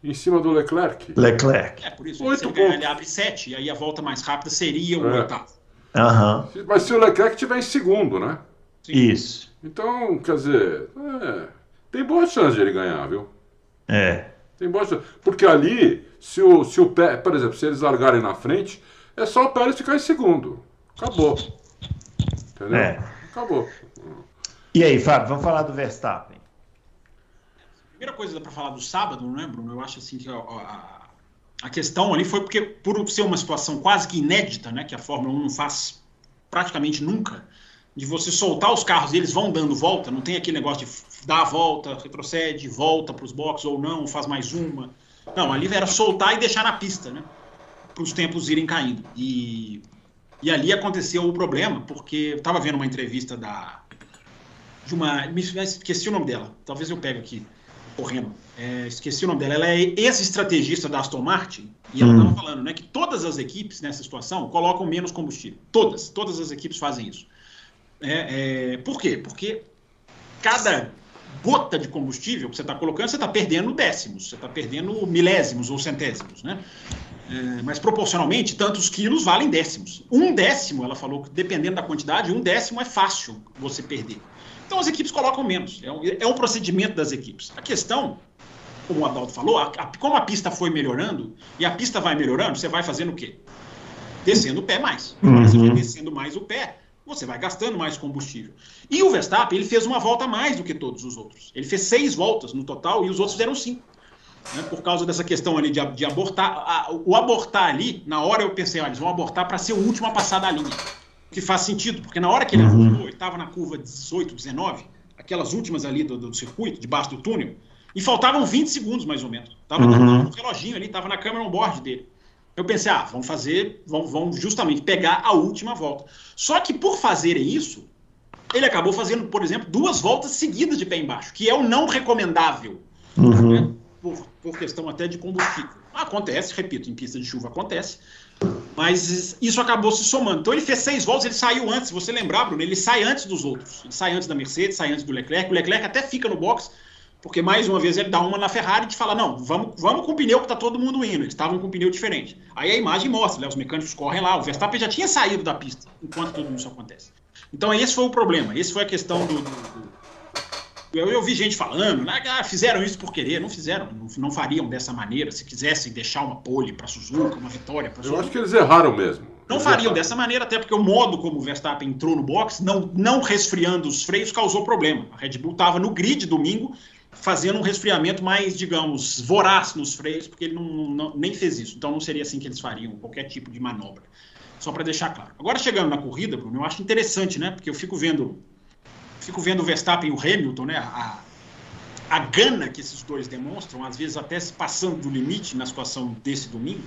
Em cima do Leclerc. Leclerc. É, por isso. Oito se ele, ganhar, ele abre 7, e aí a volta mais rápida seria o é. oitavo. Uhum. Mas se o Leclerc estiver em segundo, né? Sim. Isso. Então, quer dizer. É... tem boa chance de ele ganhar, viu? É. Tem boa chance. Porque ali, se o, se o pé, por exemplo, se eles largarem na frente, é só o Pérez ficar em segundo. Acabou. Entendeu? É. Acabou. E aí, Fábio, vamos falar do Verstappen. Primeira coisa para falar do sábado, né, Bruno? Eu acho assim que a, a, a, questão ali foi porque, por ser uma situação quase que inédita, né, que a Fórmula 1 não faz praticamente nunca, de você soltar os carros e eles vão dando volta, não tem aquele negócio de dar a volta, retrocede, volta para os boxes ou não, faz mais uma. Não, ali era soltar e deixar na pista, né? Para os tempos irem caindo. E, e ali aconteceu o problema, porque eu estava vendo uma entrevista da. De uma. Me esqueci o nome dela, talvez eu pegue aqui correndo. É, esqueci o nome dela. Ela é ex-estrategista da Aston Martin e ela estava hum. falando né, que todas as equipes nessa situação colocam menos combustível. Todas, todas as equipes fazem isso. É, é, por quê? Porque cada gota de combustível que você está colocando, você está perdendo décimos, você está perdendo milésimos ou centésimos, né? É, mas proporcionalmente, tantos quilos valem décimos. Um décimo, ela falou que dependendo da quantidade, um décimo é fácil você perder. Então as equipes colocam menos. É um, é um procedimento das equipes. A questão, como o Adalto falou, a, a, como a pista foi melhorando, e a pista vai melhorando, você vai fazendo o quê? Descendo o pé mais. Uhum. Você vai descendo mais o pé, você vai gastando mais combustível. E o Verstappen, ele fez uma volta a mais do que todos os outros. Ele fez seis voltas no total e os outros fizeram cinco. Né, por causa dessa questão ali de, de abortar. A, o abortar ali, na hora eu pensei, olha, eles vão abortar para ser o último a passar da linha. O que faz sentido, porque na hora que ele uhum. abortou, ele estava na curva 18, 19, aquelas últimas ali do, do, circuito, debaixo do túnel, e faltavam 20 segundos mais ou menos. Estava uhum. no reloginho ali, estava na câmera on-board dele. Eu pensei, ah, vamos fazer, vamos, justamente pegar a última volta. Só que por fazerem isso, ele acabou fazendo, por exemplo, duas voltas seguidas de pé embaixo, que é o não recomendável, uhum. né? por, por questão até de combustível. Acontece, repito, em pista de chuva acontece, mas isso acabou se somando. Então ele fez seis voltas, ele saiu antes, se você lembrar, Bruno, ele sai antes dos outros. Ele sai antes da Mercedes, sai antes do Leclerc. O Leclerc até fica no box porque mais uma vez ele dá uma na Ferrari e te fala: não, vamos, vamos com o pneu que tá todo mundo indo. Eles estavam com um pneu diferente. Aí a imagem mostra, né, os mecânicos correm lá, o Verstappen já tinha saído da pista enquanto tudo isso acontece. Então esse foi o problema, esse foi a questão do. do, do... Eu, eu, vi gente falando, né, ah, fizeram isso por querer, não fizeram, não, não fariam dessa maneira. Se quisessem deixar uma pole para Suzuka, uma vitória para Suzuka. Eu acho que eles erraram mesmo. Não fariam dessa maneira, até porque o modo como o Verstappen entrou no box, não, não resfriando os freios, causou problema. A Red Bull estava no grid domingo, fazendo um resfriamento mais, digamos, voraz nos freios, porque ele não, não, nem fez isso. Então não seria assim que eles fariam qualquer tipo de manobra. Só para deixar claro. Agora chegando na corrida, Bruno, eu acho interessante, né? Porque eu fico vendo, fico vendo o Verstappen e o Hamilton, né? A, a gana que esses dois demonstram, às vezes até se passando do limite na situação desse domingo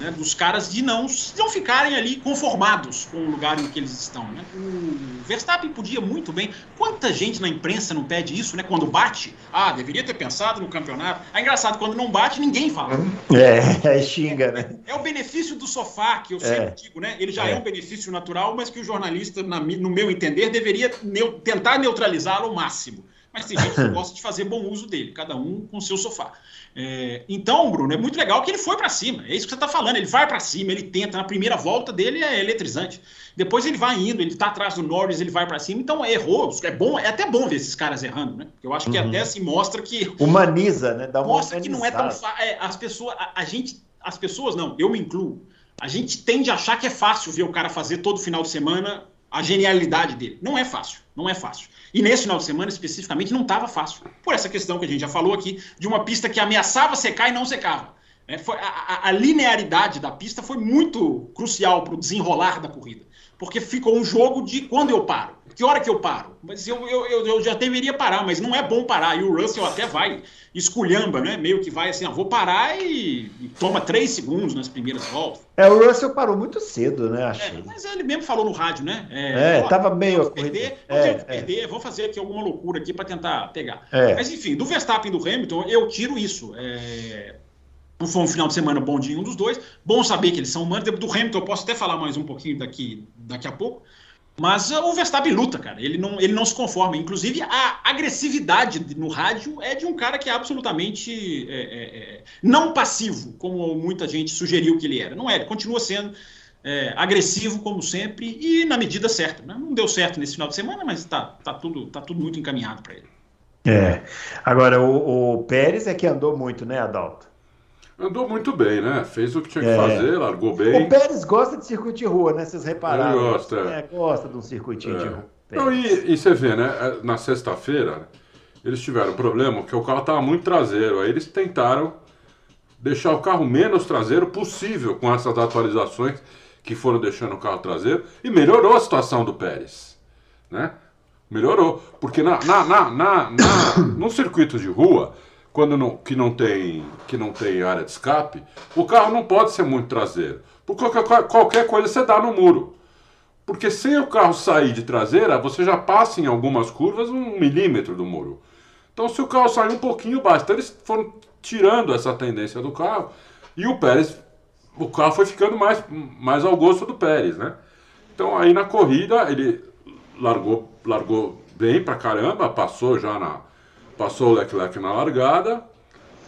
né, dos caras de não, não ficarem ali conformados com o lugar em que eles estão. Né? O Verstappen podia muito bem. Quanta gente na imprensa não pede isso, né? Quando bate, ah, deveria ter pensado no campeonato. É engraçado, quando não bate, ninguém fala. É, é xinga, né? É, é, o benefício do sofá, que eu é. sempre digo, né? Ele já é. é. um benefício natural, mas que o jornalista, na, no meu entender, deveria neu, tentar neutralizá-lo ao máximo. Mas tem gente que gosta de fazer bom uso dele, cada um com seu sofá. É, então, Bruno, é muito legal que ele foi para cima. É isso que você está falando. Ele vai para cima, ele tenta. Na primeira volta dele é eletrizante. Depois ele vai indo, ele está atrás do Norris, ele vai para cima. Então errou. É bom, é até bom ver esses caras errando, né? Eu acho que uhum. até assim mostra que humaniza, né? Dá uma mostra que não é tão é, as pessoas, a, a, gente, as pessoas não. Eu me incluo. A gente tende a achar que é fácil ver o cara fazer todo final de semana a genialidade dele. Não é fácil. Não é fácil. E nesse final de semana, especificamente, não estava fácil. Por essa questão que a gente já falou aqui, de uma pista que ameaçava secar e não secava. É, foi, a, a, linearidade da pista foi muito crucial para o desenrolar da corrida. Porque ficou um jogo de quando eu paro. Que hora que eu paro? Mas eu, eu, eu, eu já deveria parar, mas não é bom parar. E o Russell até vai, esculhamba, né? Meio que vai assim, ah, vou parar e, e, toma três segundos nas primeiras voltas. É, o Russell parou muito cedo, né? Achei. É, mas ele mesmo falou no rádio, né? É, é tava meio. Perder, é, é. perder, vou fazer aqui alguma loucura aqui para tentar pegar. É. Mas enfim, do Verstappen e do Hamilton, eu tiro isso. É, não foi um final de semana bom de um dos dois. Bom saber que eles são humanos. Do Hamilton eu posso até falar mais um pouquinho daqui, daqui a pouco. Mas uh, o Verstappen luta, cara. Ele não, ele não se conforma. Inclusive, a agressividade no rádio é de um cara que é absolutamente é, é, não passivo, como muita gente sugeriu que ele era. Não é, ele continua sendo é, agressivo, como sempre, e na medida certa. Né? Não deu certo nesse final de semana, mas tá, tá, tudo, tá tudo muito encaminhado para ele. É. Agora, o, o Pérez é que andou muito, né, Adalto? Andou muito bem, né? Fez o que tinha que é. fazer, largou bem. O Pérez gosta de circuito de rua, né? Vocês repararam. Ele gosta. É, gosta de um circuitinho de é. rua. Não, e, e, você vê, né? É, na sexta-feira, eles tiveram um problema que o carro estava muito traseiro. Aí eles tentaram deixar o carro menos traseiro possível com essas atualizações que foram deixando o carro traseiro e melhorou a situação do Pérez, né? Melhorou, porque na, na, na, na, na no circuito de rua, quando não, que, não tem, que não tem área de escape, o carro não pode ser muito traseiro. Porque qualquer, coisa você dá no muro. Porque sem o carro sair de traseira, você já passa em algumas curvas um milímetro do muro. Então, se o carro sair um pouquinho baixo, então eles foram tirando essa tendência do carro e o Pérez, o carro foi ficando mais, mais ao gosto do Pérez, né? Então, aí na corrida ele largou, largou bem pra caramba, passou já na passou o Leclerc na largada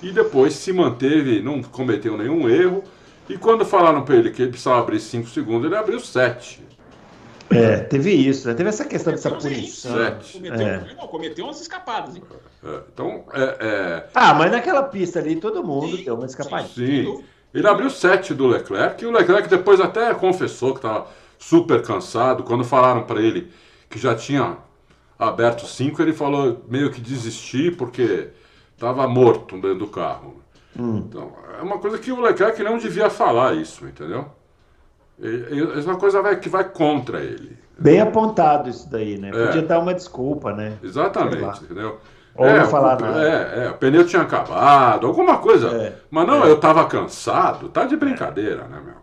e depois se manteve, não cometeu nenhum erro. E quando falaram para ele que ele precisava abrir 5 segundos, ele abriu 7. É, teve isso, né? Teve essa questão dessa punição. Cometeu, é. não, cometeu umas escapadas, hein? É, então, é, é, Ah, mas naquela pista ali todo mundo sim, deu uma escapadinha. Sim. Ele abriu 7 do Leclerc e o Leclerc depois até confessou que estava super cansado. Quando falaram para ele que já tinha aberto 5, ele falou meio que desistir porque estava morto dentro do carro. Hum. Então, é uma coisa que o Leclerc não devia falar isso, entendeu? É uma coisa que vai contra ele. Bem apontado isso daí, né? É. Podia dar uma desculpa, né? Exatamente, entendeu? Ou é, não falar o, nada. É, é, o pneu tinha acabado, alguma coisa. É, Mas não, é. eu tava cansado. Tá de brincadeira, né, meu?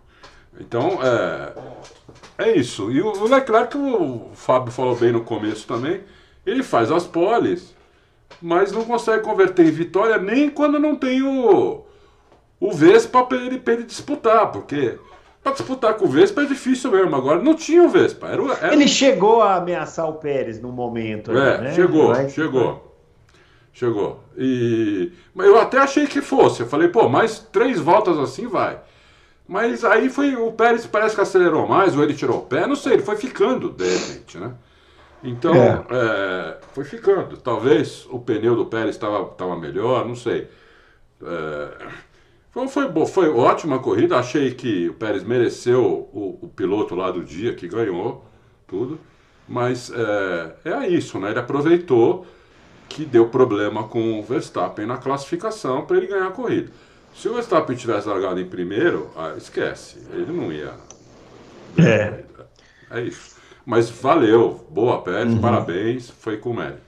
Então, é, é isso. E o Leclerc, o Fábio falou bem no começo também, ele faz as poles, mas não consegue converter em vitória nem quando não tem o, o Vespa para ele, ele disputar, porque para disputar com o Vespa é difícil mesmo. Agora não tinha o Vespa. Era, era... Ele chegou a ameaçar o Pérez no momento. É, né? chegou, Mas... chegou. Chegou. E... Mas eu até achei que fosse. Eu falei, pô, mais três voltas assim vai. Mas aí foi. O Pérez parece que acelerou mais, ou ele tirou o pé, não sei, ele foi ficando, de repente, né? Então, é. É, foi ficando. Talvez o pneu do Pérez estava melhor, não sei. É, foi, foi, foi ótima a corrida. Achei que o Pérez mereceu o, o, piloto lá do dia que ganhou tudo. Mas é, é isso, né? Ele aproveitou que deu problema com o Verstappen na classificação para ele ganhar a corrida. Se o Verstappen tivesse largado em primeiro, ah, esquece, ele não ia. É. É isso. Mas valeu, boa Pérez, uhum. parabéns, foi com mérito.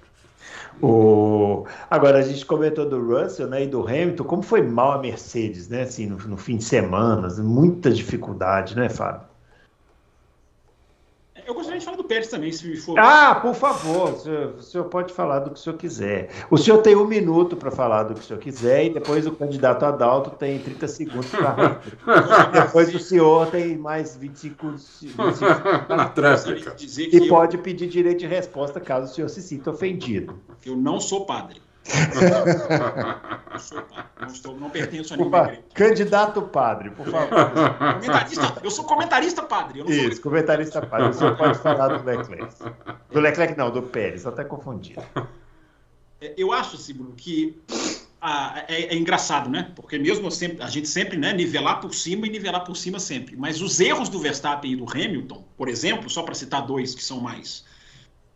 O... Agora, a gente comentou do Russell né, e do Hamilton, como foi mal a Mercedes, né? Assim, no, no fim de semana, muita dificuldade, né, Fábio? Eu gostaria de falar do Pérez também, se for. Ah, por favor, o senhor, o senhor, pode falar do que o senhor quiser. O senhor tem um minuto para falar do que o senhor quiser, e depois o candidato Adalto tem 30 segundos para. depois o senhor tem mais 25, 25 na tréplica. E pode pedir direito de resposta caso o senhor se sinta ofendido. Eu não sou padre. Não, estou, não pertenço a nenhuma igreja. Candidato padre, por favor. Comentarista, eu sou comentarista padre. Isso, sou... comentarista padre. O senhor pode falar do Leclerc. Do Leclerc não, do Pérez, até confundido. É, eu acho, Bruno, que ah, é, é, engraçado, né? Porque mesmo sempre, a gente sempre né, nivelar por cima e nivelar por cima sempre. Mas os erros do Verstappen e do Hamilton, por exemplo, só para citar dois que são mais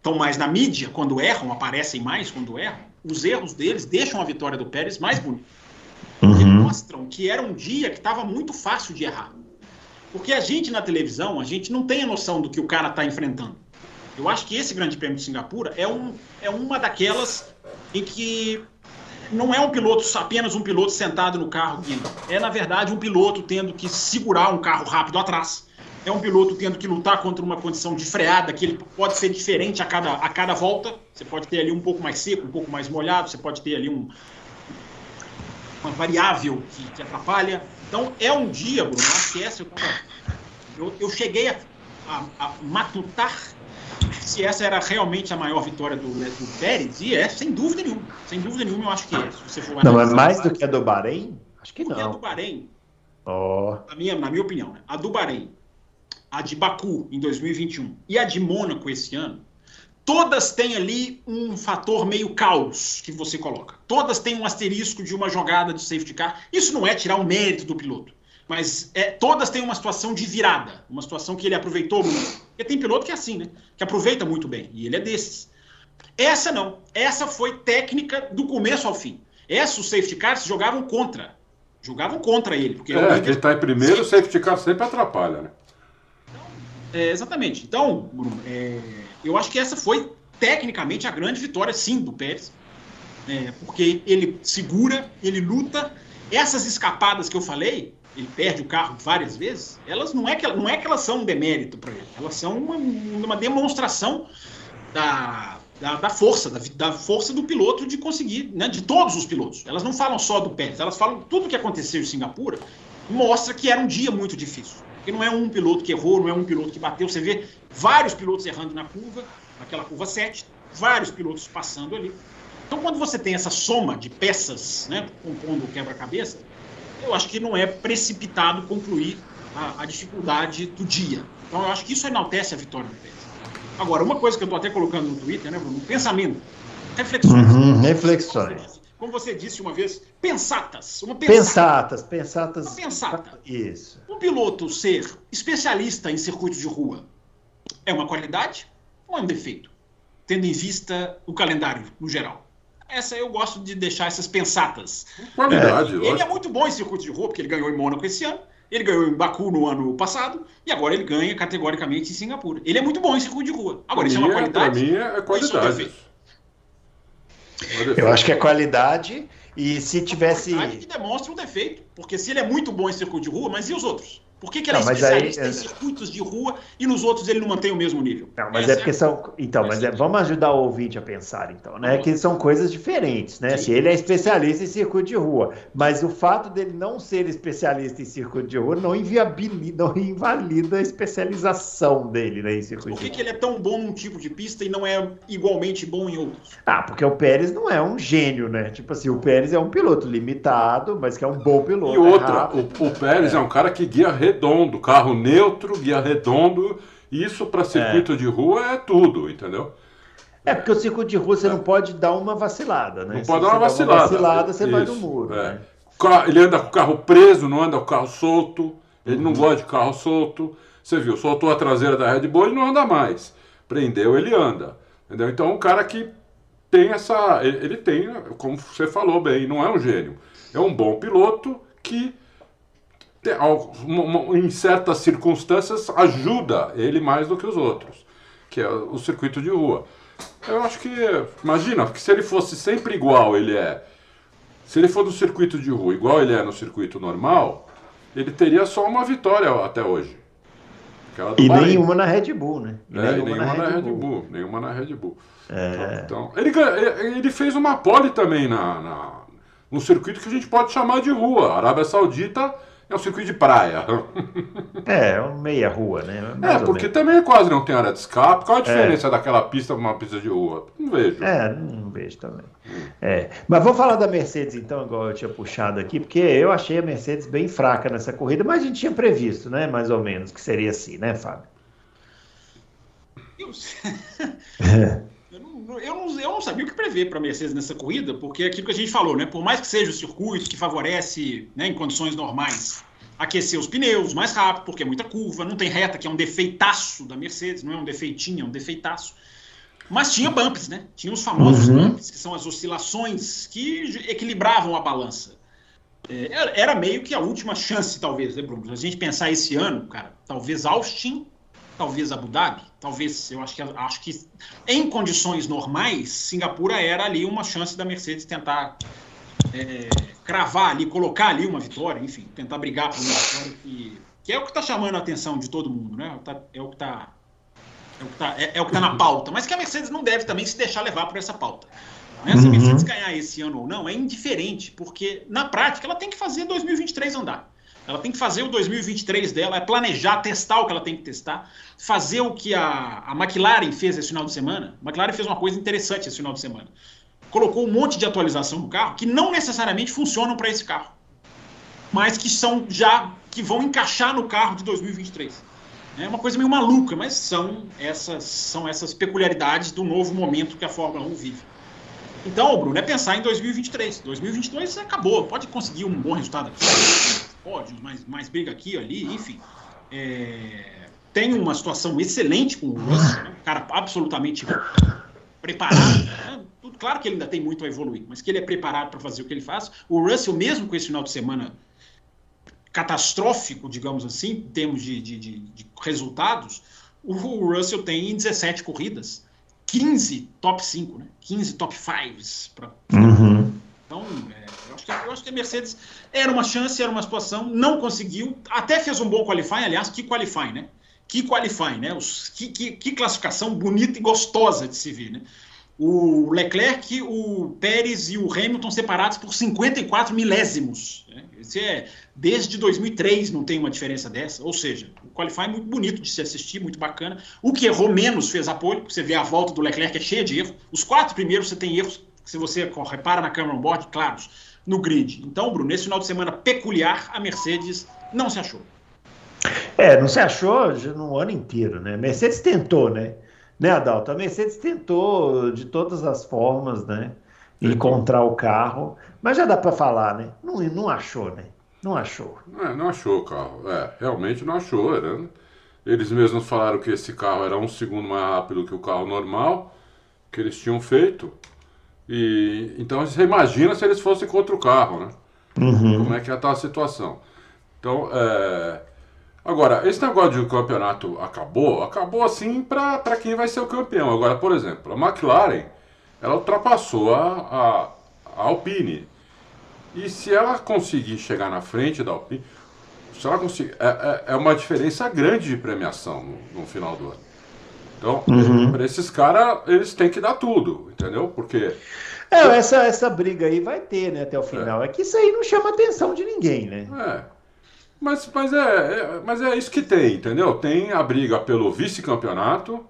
estão mais na mídia quando erram, aparecem mais quando erram, os erros deles deixam a vitória do Pérez mais bonita. Uhum. mostram que era um dia que estava muito fácil de errar. Porque a gente na televisão, a gente não tem a noção do que o cara está enfrentando. Eu acho que esse Grande Prêmio de Singapura é, um, é uma daquelas em que não é um piloto, apenas um piloto sentado no carro guiando. É, na verdade, um piloto tendo que segurar um carro rápido atrás é um piloto tendo que lutar contra uma condição de freada, que ele pode ser diferente a cada, a cada volta. Você pode ter ali um pouco mais seco, um pouco mais molhado, você pode ter ali um, uma variável que, que atrapalha. Então, é um dia, Bruno, acho que essa eu, eu, eu cheguei a, a, a, matutar se essa era realmente a maior vitória do, do Pérez, e é, sem dúvida nenhuma. Sem dúvida nenhuma, eu acho que é. Se você for não, é mais do que a do Bahrein? Acho que não. a do Bahrein, oh. na, minha, na minha opinião, né? a do Bahrein a de Baku em 2021 e a de Mônaco esse ano todas têm ali um fator meio caos que você coloca. Todas têm um asterisco de uma jogada de safety car. Isso não é tirar o mérito do piloto, mas é, todas têm uma situação de virada, uma situação que ele aproveitou muito. Porque tem piloto que é assim, né? Que aproveita muito bem, e ele é desses. Essa não. Essa foi técnica do começo ao fim. Essa, os safety cars jogavam contra. Jogavam contra ele. Porque é, quem está em primeiro, o safety car sempre atrapalha, né? É, exatamente. Então, Bruno, é, eu acho que essa foi tecnicamente a grande vitória, sim, do Pérez. É, porque ele segura, ele luta. Essas escapadas que eu falei, ele perde o carro várias vezes, elas não é que, não é que elas são um demérito para ele, elas são uma, uma demonstração da, da, da força, da, da, força do piloto de conseguir, né, de todos os pilotos. Elas não falam só do Pérez, elas falam tudo o que aconteceu em Singapura mostra que era um dia muito difícil. Porque não é um piloto que errou, não é um piloto que bateu. Você vê vários pilotos errando na curva, naquela curva 7, vários pilotos passando ali. Então, quando você tem essa soma de peças né, compondo o quebra-cabeça, eu acho que não é precipitado concluir a, a, dificuldade do dia. Então, eu acho que isso enaltece a vitória do Pérez. Agora, uma coisa que eu estou até colocando no Twitter, né, Bruno? Pensamento, reflexões. Uhum, reflexões. Como você disse uma vez, pensatas. Uma pensata. pensatas, pensatas. Uma pensata. Isso. Um piloto ser especialista em circuito de rua é uma qualidade ou é um defeito? Tendo em vista o calendário no geral. Essa eu gosto de deixar essas pensatas. Qualidade, é, Ele é muito bom em circuito de rua, porque ele ganhou em Mônaco esse ano. Ele ganhou em Baku no ano passado e agora ele ganha categoricamente em Singapura. Ele é muito bom em circuito de rua. Agora, isso é uma qualidade. Para mim é qualidade. Eu acho que é qualidade e se tivesse. Qualidade que demonstra um defeito, porque se ele é muito bom em circuito de rua, mas e os outros? Por que, que ele é especialista aí, em circuitos de rua e nos outros ele não mantém o mesmo nível? Não, mas Essa é porque é... são. Então, mas é, vamos ajudar o ouvinte a pensar, então, né? Que são coisas diferentes, né? Sim. Se ele é especialista em circuito de rua, mas o fato dele não ser especialista em circuito de rua não inviabiliza, não invalida a especialização dele né, em circuito Por que, de que ele é tão bom num tipo de pista e não é igualmente bom em outros? Ah, porque o Pérez não é um gênio, né? Tipo assim, o Pérez é um piloto limitado, mas que é um bom piloto. E outra, é o, o, Pérez é. é um cara que guia redondo, carro neutro, guia redondo. Isso para circuito é. de rua é tudo, entendeu? É, porque o circuito de rua você é. não pode dar uma vacilada, né? Não Se pode dar uma vacilada. Uma vacilada, você Isso, vai no muro. É. Né? Ele anda com o carro preso, não anda com o carro solto. Ele uhum. não gosta de carro solto. Você viu, soltou a traseira da Red Bull, ele não anda mais. Prendeu, ele anda. Entendeu? Então, um cara que tem essa. Ele tem, como você falou bem, não é um gênio. É um bom piloto que em certas circunstâncias, ajuda ele mais do que os outros, que é o circuito de rua. Eu acho que, imagina, que se ele fosse sempre igual ele é, se ele for do circuito de rua igual ele é no circuito normal, ele teria só uma vitória até hoje. E Bahrein. nenhuma na Red Bull, né? E é, nenhuma, nenhuma, na, Red, na Red Bull. Bull. Nenhuma na Red Bull. É... Então, ele, ele fez uma pole também na, na, no circuito que a gente pode chamar de rua. Arábia Saudita é um circuito de praia. É, é um meia rua, né? Mais é, porque também quase não tem área de escape. Qual a é. diferença é. daquela pista para uma pista de rua? Não vejo. É, não vejo também. É. Mas vamos falar da Mercedes então, igual eu tinha puxado aqui, porque eu achei a Mercedes bem fraca nessa corrida, mas a gente tinha previsto, né? Mais ou menos, que seria assim, né, Fábio? Eu... eu não, eu não sabia o que prever para a Mercedes nessa corrida, porque é aquilo que a gente falou, né? Por mais que seja o circuito que favorece, né, em condições normais, aquecer os pneus mais rápido, porque é muita curva, não tem reta, que é um defeitaço da Mercedes, não é um defeitinho, é um defeitaço. Mas tinha bumps, né? Tinha os famosos uhum. bumps, que são as oscilações que equilibravam a balança. É, era meio que a última chance, talvez, né, Bruno? A gente pensar esse ano, cara, talvez Austin talvez Abu Dhabi, talvez, eu acho que, acho que em condições normais, Singapura era ali uma chance da Mercedes tentar é, cravar ali, colocar ali uma vitória, enfim, tentar brigar por uma vitória que, que é o que está chamando a atenção de todo mundo, né? É o que está é o que está é, é o que tá na pauta, mas que a Mercedes não deve também se deixar levar por essa pauta. Né? Se a Mercedes uhum. ganhar esse ano ou não é indiferente, porque na prática ela tem que fazer 2023 andar. Ela tem que fazer o 2023 dela, é planejar, testar o que ela tem que testar, fazer o que a, a McLaren fez esse final de semana. A McLaren fez uma coisa interessante esse final de semana. Colocou um monte de atualização no carro que não necessariamente funcionam para esse carro, mas que são já que vão encaixar no carro de 2023. É uma coisa meio maluca, mas são essas, são essas peculiaridades do novo momento que a Fórmula 1 vive. Então, Bruno, é pensar em 2023. 2022 acabou, pode conseguir um bom resultado aqui, pode, mais, mais briga aqui, ali, enfim. É, tem uma situação excelente com o Russell, né? cara absolutamente preparado. Né? Claro que ele ainda tem muito a evoluir, mas que ele é preparado para fazer o que ele faz. O Russell, mesmo com esse final de semana catastrófico, digamos assim, em termos de, de, de, de resultados, o Russell tem 17 corridas, 15 top 5, né? 15 top 5s. Pra... Uhum. Então, é, acho que, eu acho que a Mercedes era uma chance, era uma situação, não conseguiu, até fez um bom qualifying, aliás, que qualifying, né? Que qualifying, né? Os, que, que, que classificação bonita e gostosa de se ver, né? O Leclerc, o Pérez e o Hamilton separados por 54 milésimos. Né? Esse é, desde 2003 não tem uma diferença dessa. Ou seja, o qualify é muito bonito de se assistir, muito bacana. O que errou menos fez a pole. Você vê a volta do Leclerc é cheia de erros. Os quatro primeiros você tem erros, se você repara na câmera on-board, claros, no grid. Então, Bruno, nesse final de semana peculiar, a Mercedes não se achou. É, não se achou no ano inteiro, né? Mercedes tentou, né? Né, Adalto? A Mercedes tentou de todas as formas, né? Encontrar o carro, mas já dá para falar, né? Não, não achou, né? Não achou. É, não achou o carro. É, realmente não achou. Né? Eles mesmos falaram que esse carro era um segundo mais rápido que o carro normal que eles tinham feito. E então você imagina se eles fossem contra o carro, né? Uhum. Como é que ia estar a situação? Então, é, Agora, esse negócio de campeonato acabou, acabou assim para quem vai ser o campeão. Agora, por exemplo, a McLaren, ela ultrapassou a, a, a Alpine. E se ela conseguir chegar na frente da Alpine, se ela conseguir, é, é, é uma diferença grande de premiação no, no final do ano. Então, uhum. para esses caras, eles têm que dar tudo, entendeu? Porque. É, essa, essa briga aí vai ter, né, até o final. É. é que isso aí não chama atenção de ninguém, né? É. Mas, mas, é, é, mas é isso que tem, entendeu? Tem a briga pelo vice-campeonato,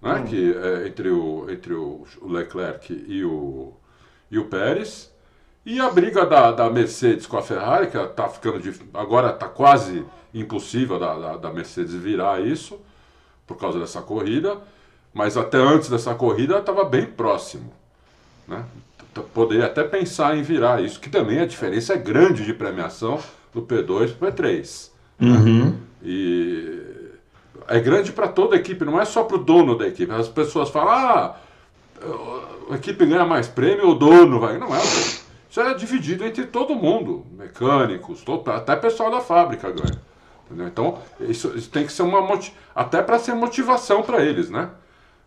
né? Hum. Que é entre, o, entre o Leclerc e o, e o Pérez. E a briga da, da Mercedes com a Ferrari, que tá ficando de, agora está quase impossível da, da, da, Mercedes virar isso, por causa dessa corrida. Mas até antes dessa corrida estava bem próximo. Né? Poderia até pensar em virar isso, que também a diferença é grande de premiação do P2 para o P3. Uhum. Né? E é grande para toda a equipe, não é só para o dono da equipe. As pessoas falam, ah, a equipe ganha mais prêmio, o dono vai. Não é o dono. Isso é dividido entre todo mundo, mecânicos, até pessoal da fábrica ganha. Entendeu? Então, isso, isso, tem que ser uma até para ser motivação para eles, né?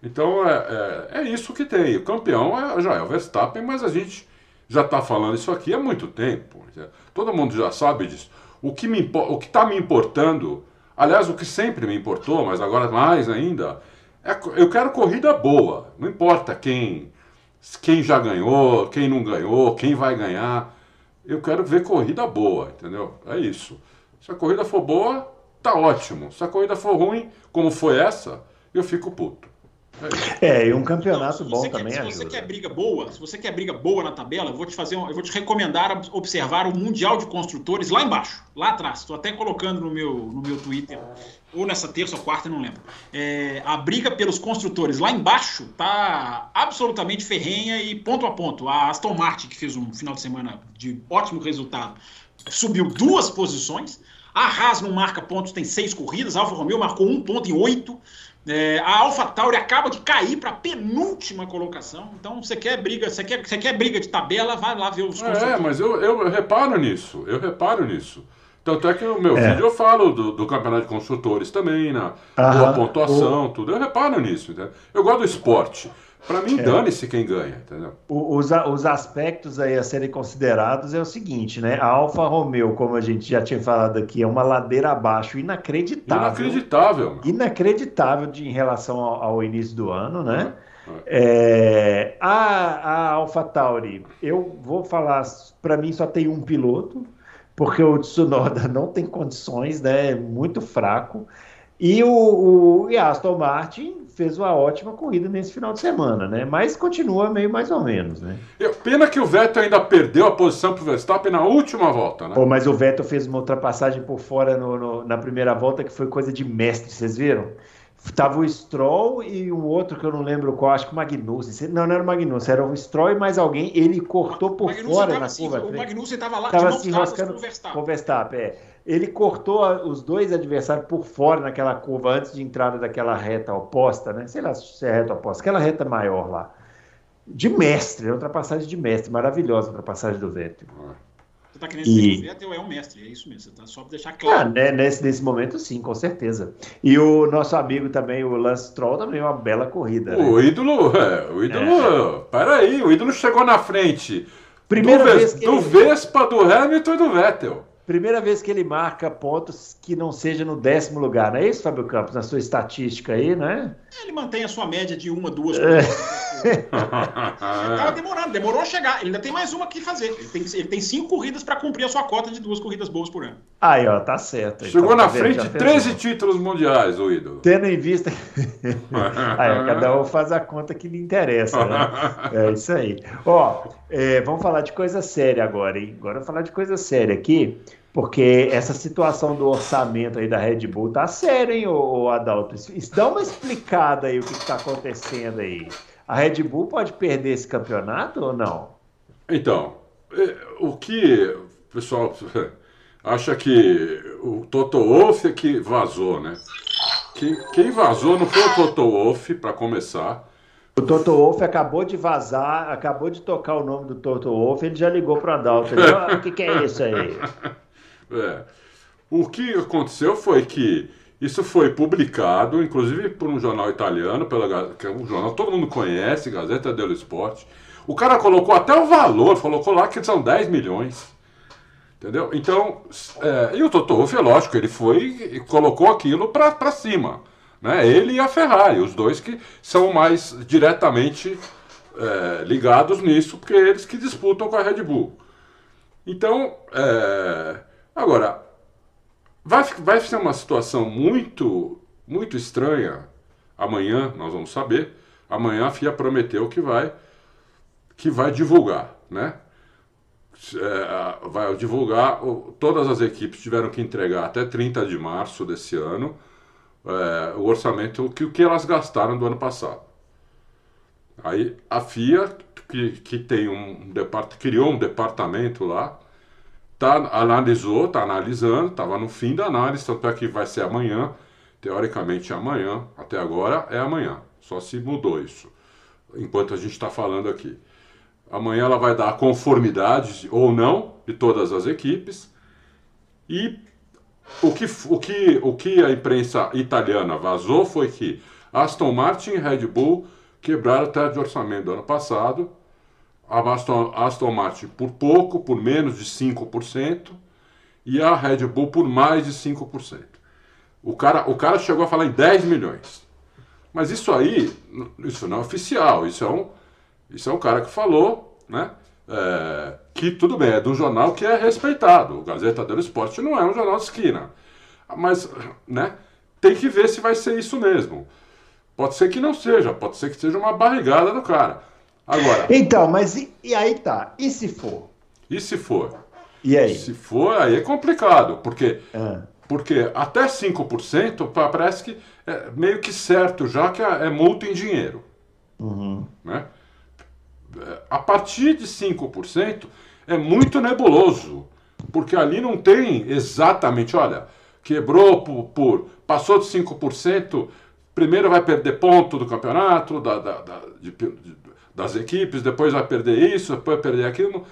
Então é, é, é, isso que tem. O campeão é, já é o Verstappen, mas a gente já está falando isso aqui há muito tempo. Todo mundo já sabe disso. O que me o que está me importando, aliás, o que sempre me importou, mas agora mais ainda, é eu quero corrida boa. Não importa quem quem já ganhou, quem não ganhou, quem vai ganhar. Eu quero ver corrida boa, entendeu? É isso. Se a corrida for boa, tá ótimo. Se a corrida for ruim, como foi essa, eu fico puto. É, e um campeonato bom quer, também se ajuda. Se você quer briga boa, se você quer briga boa na tabela, eu vou te fazer, um, eu vou te recomendar observar o Mundial de Construtores lá embaixo, lá atrás. Estou até colocando no meu, no meu Twitter, ou nessa terça ou quarta, não lembro. É, a briga pelos construtores lá embaixo tá absolutamente ferrenha e ponto a ponto. A Aston Martin, que fez um final de semana de ótimo resultado, subiu duas posições. A Haas não marca pontos, tem seis corridas. A Alfa Romeo marcou um ponto em oito. É, a AlphaTauri acaba de cair para a penúltima colocação. Então, você quer briga, você quer, você quer briga de tabela, vai lá ver os É, mas eu, eu, reparo nisso, eu reparo nisso. Tanto é que no meu é. vídeo eu falo do, do campeonato de construtores também, na Aham, pontuação, o... tudo. Eu reparo nisso. Entendeu? Eu gosto do esporte. Para mim, é. dane-se quem ganha, entendeu? Os, os aspectos aí a serem considerados é o seguinte, né? A Alfa Romeo, como a gente já tinha falado aqui, é uma ladeira abaixo inacreditável. Inacreditável. Inacreditável de, em relação ao, ao início do ano, né? É, a, a Alpha Tauri, eu vou falar, para mim só tem um piloto, porque o Tsunoda não tem condições, né? É muito fraco. E o, o e Aston Martin fez uma ótima corrida nesse final de semana, né? Mas continua meio mais ou menos, né? Pena que o Vettel ainda perdeu a posição para o Verstappen na última volta, né? Pô, mas o Vettel fez uma ultrapassagem por fora no, no, na primeira volta que foi coisa de mestre, vocês viram? Tava o Stroll e um outro que eu não lembro qual, acho que o Magnussen. Não, não era o Magnussen, era o Stroll e mais alguém. Ele cortou por fora na assim, curva. O Magnussen estava lá tava se enroscando com o Verstappen. Com o Verstappen é. Ele cortou os dois adversários por fora naquela curva antes de entrada daquela reta oposta, né? Sei lá se é reta oposta, aquela reta maior lá. De mestre, é ultrapassagem de mestre, maravilhosa a ultrapassagem do Vettel. Você está querendo dizer que o Vettel é um mestre, é isso mesmo, você tá só para deixar claro. Ah, né, nesse, nesse momento, sim, com certeza. E o nosso amigo também, o Lance Troll, também uma bela corrida. O né? ídolo, é, o ídolo, é. peraí, o ídolo chegou na frente Primeira do, vez que do ele... Vespa, do Hamilton e do Vettel. Primeira vez que ele marca pontos que não seja no décimo lugar, não é isso, Fábio Campos? Na sua estatística aí, né? Ele mantém a sua média de uma, duas. É. Tava demorando, demorou a chegar. Ele ainda tem mais uma que fazer. Ele tem, ele tem cinco corridas para cumprir a sua cota de duas corridas boas por ano. Aí, ó, tá certo. Chegou então, na tá frente 13 títulos mundiais, o ídolo. Tendo em vista. aí, cada um faz a conta que lhe interessa, né? É isso aí. Ó, é, vamos falar de coisa séria agora, hein? Agora vamos falar de coisa séria aqui. Porque essa situação do orçamento aí da Red Bull tá séria, hein, ô, Adalto? Dá uma explicada aí o que está acontecendo aí. A Red Bull pode perder esse campeonato ou não? Então, é, o que o pessoal acha que o Toto Wolff é que vazou, né? Quem vazou não foi o Toto Wolff, para começar. O Toto Wolff acabou de vazar, acabou de tocar o nome do Toto Wolff, ele já ligou para o Adalto. O que, que é isso aí? É. O que aconteceu foi que isso foi publicado, inclusive por um jornal italiano, pela, que é um jornal que todo mundo conhece, Gazeta dello Sport. O cara colocou até o valor, colocou lá que são 10 milhões. Entendeu? Então, é, e o Toto Wolff, é lógico, ele foi e colocou aquilo para cima. Né? Ele e a Ferrari, os dois que são mais diretamente é, ligados nisso, porque eles que disputam com a Red Bull. Então, é, Agora, vai, vai ser uma situação muito, muito estranha. Amanhã nós vamos saber. Amanhã a FIA prometeu que vai, que vai divulgar, né? É, vai divulgar, todas as equipes tiveram que entregar até 30 de março desse ano é, o orçamento, que, o que elas gastaram do ano passado. Aí a FIA, que, que tem um, um criou um departamento lá, tá, analisou, está analisando, estava no fim da análise, tanto é que vai ser amanhã, teoricamente amanhã, até agora é amanhã, só se mudou isso, enquanto a gente está falando aqui. Amanhã ela vai dar a conformidade ou não de todas as equipes e o que, o que, o que a imprensa italiana vazou foi que Aston Martin e Red Bull quebraram o teto de orçamento do ano passado a Aston, Aston Martin por pouco, por menos de 5%, e a Red Bull por mais de 5%. O cara, o cara chegou a falar em 10 milhões. Mas isso aí, isso não é oficial, isso é um, isso é um cara que falou, né? É, que tudo bem, é de um jornal que é respeitado. O Gazeta dello Sport não é um jornal de esquina. Mas, né? Tem que ver se vai ser isso mesmo. Pode ser que não seja, pode ser que seja uma barrigada do cara. Agora. Então, mas e, e, aí tá. E se for? E se for? E aí? Se for, aí é complicado, porque, ah. porque até 5% parece que é meio que certo, já que é, é multa em dinheiro. Uhum. Né? A partir de 5% é muito nebuloso, porque ali não tem exatamente, olha, quebrou por, por passou de 5%, primeiro vai perder ponto do campeonato, da, da, da de, de, das equipes, depois vai perder isso, depois vai perder aquilo.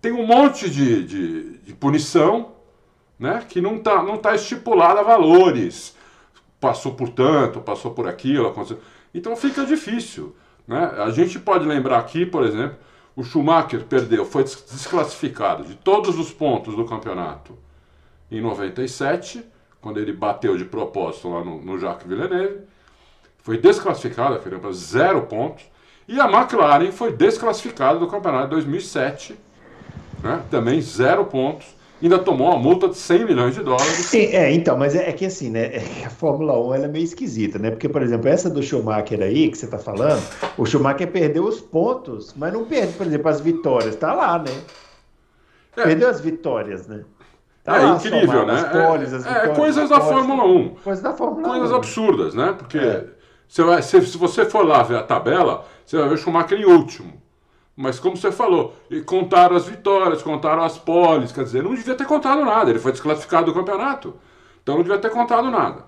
Tem um monte de, de, de punição né, que não está não tá estipulada a valores. Passou por tanto, passou por aquilo, aconteceu. Então fica difícil. Né? A gente pode lembrar aqui, por exemplo, o Schumacher perdeu, foi desclassificado de todos os pontos do campeonato em 97, quando ele bateu de propósito lá no, no Jacques Villeneuve. Foi desclassificado, para zero pontos. E a McLaren foi desclassificada do campeonato de 2007, né? também zero pontos. ainda tomou uma multa de 100 milhões de dólares. Sim, é, então, mas é, é que assim, né? É a Fórmula 1 ela é meio esquisita, né? Porque, por exemplo, essa do Schumacher aí que você está falando, o Schumacher perdeu os pontos, mas não perde, por exemplo, as vitórias. Tá lá, né? É. Perdeu as vitórias, né? Tá é incrível, né? Poles, é, é, coisas da Fórmula 1. Coisas da Fórmula coisas 1. absurdas, né? Porque é. Você vai, se, se você for lá ver a tabela, você vai ver o Schumacher em último. Mas como você falou, contaram as vitórias, contaram as poles, quer dizer, não devia ter contado nada, ele foi desclassificado do campeonato. Então não devia ter contado nada.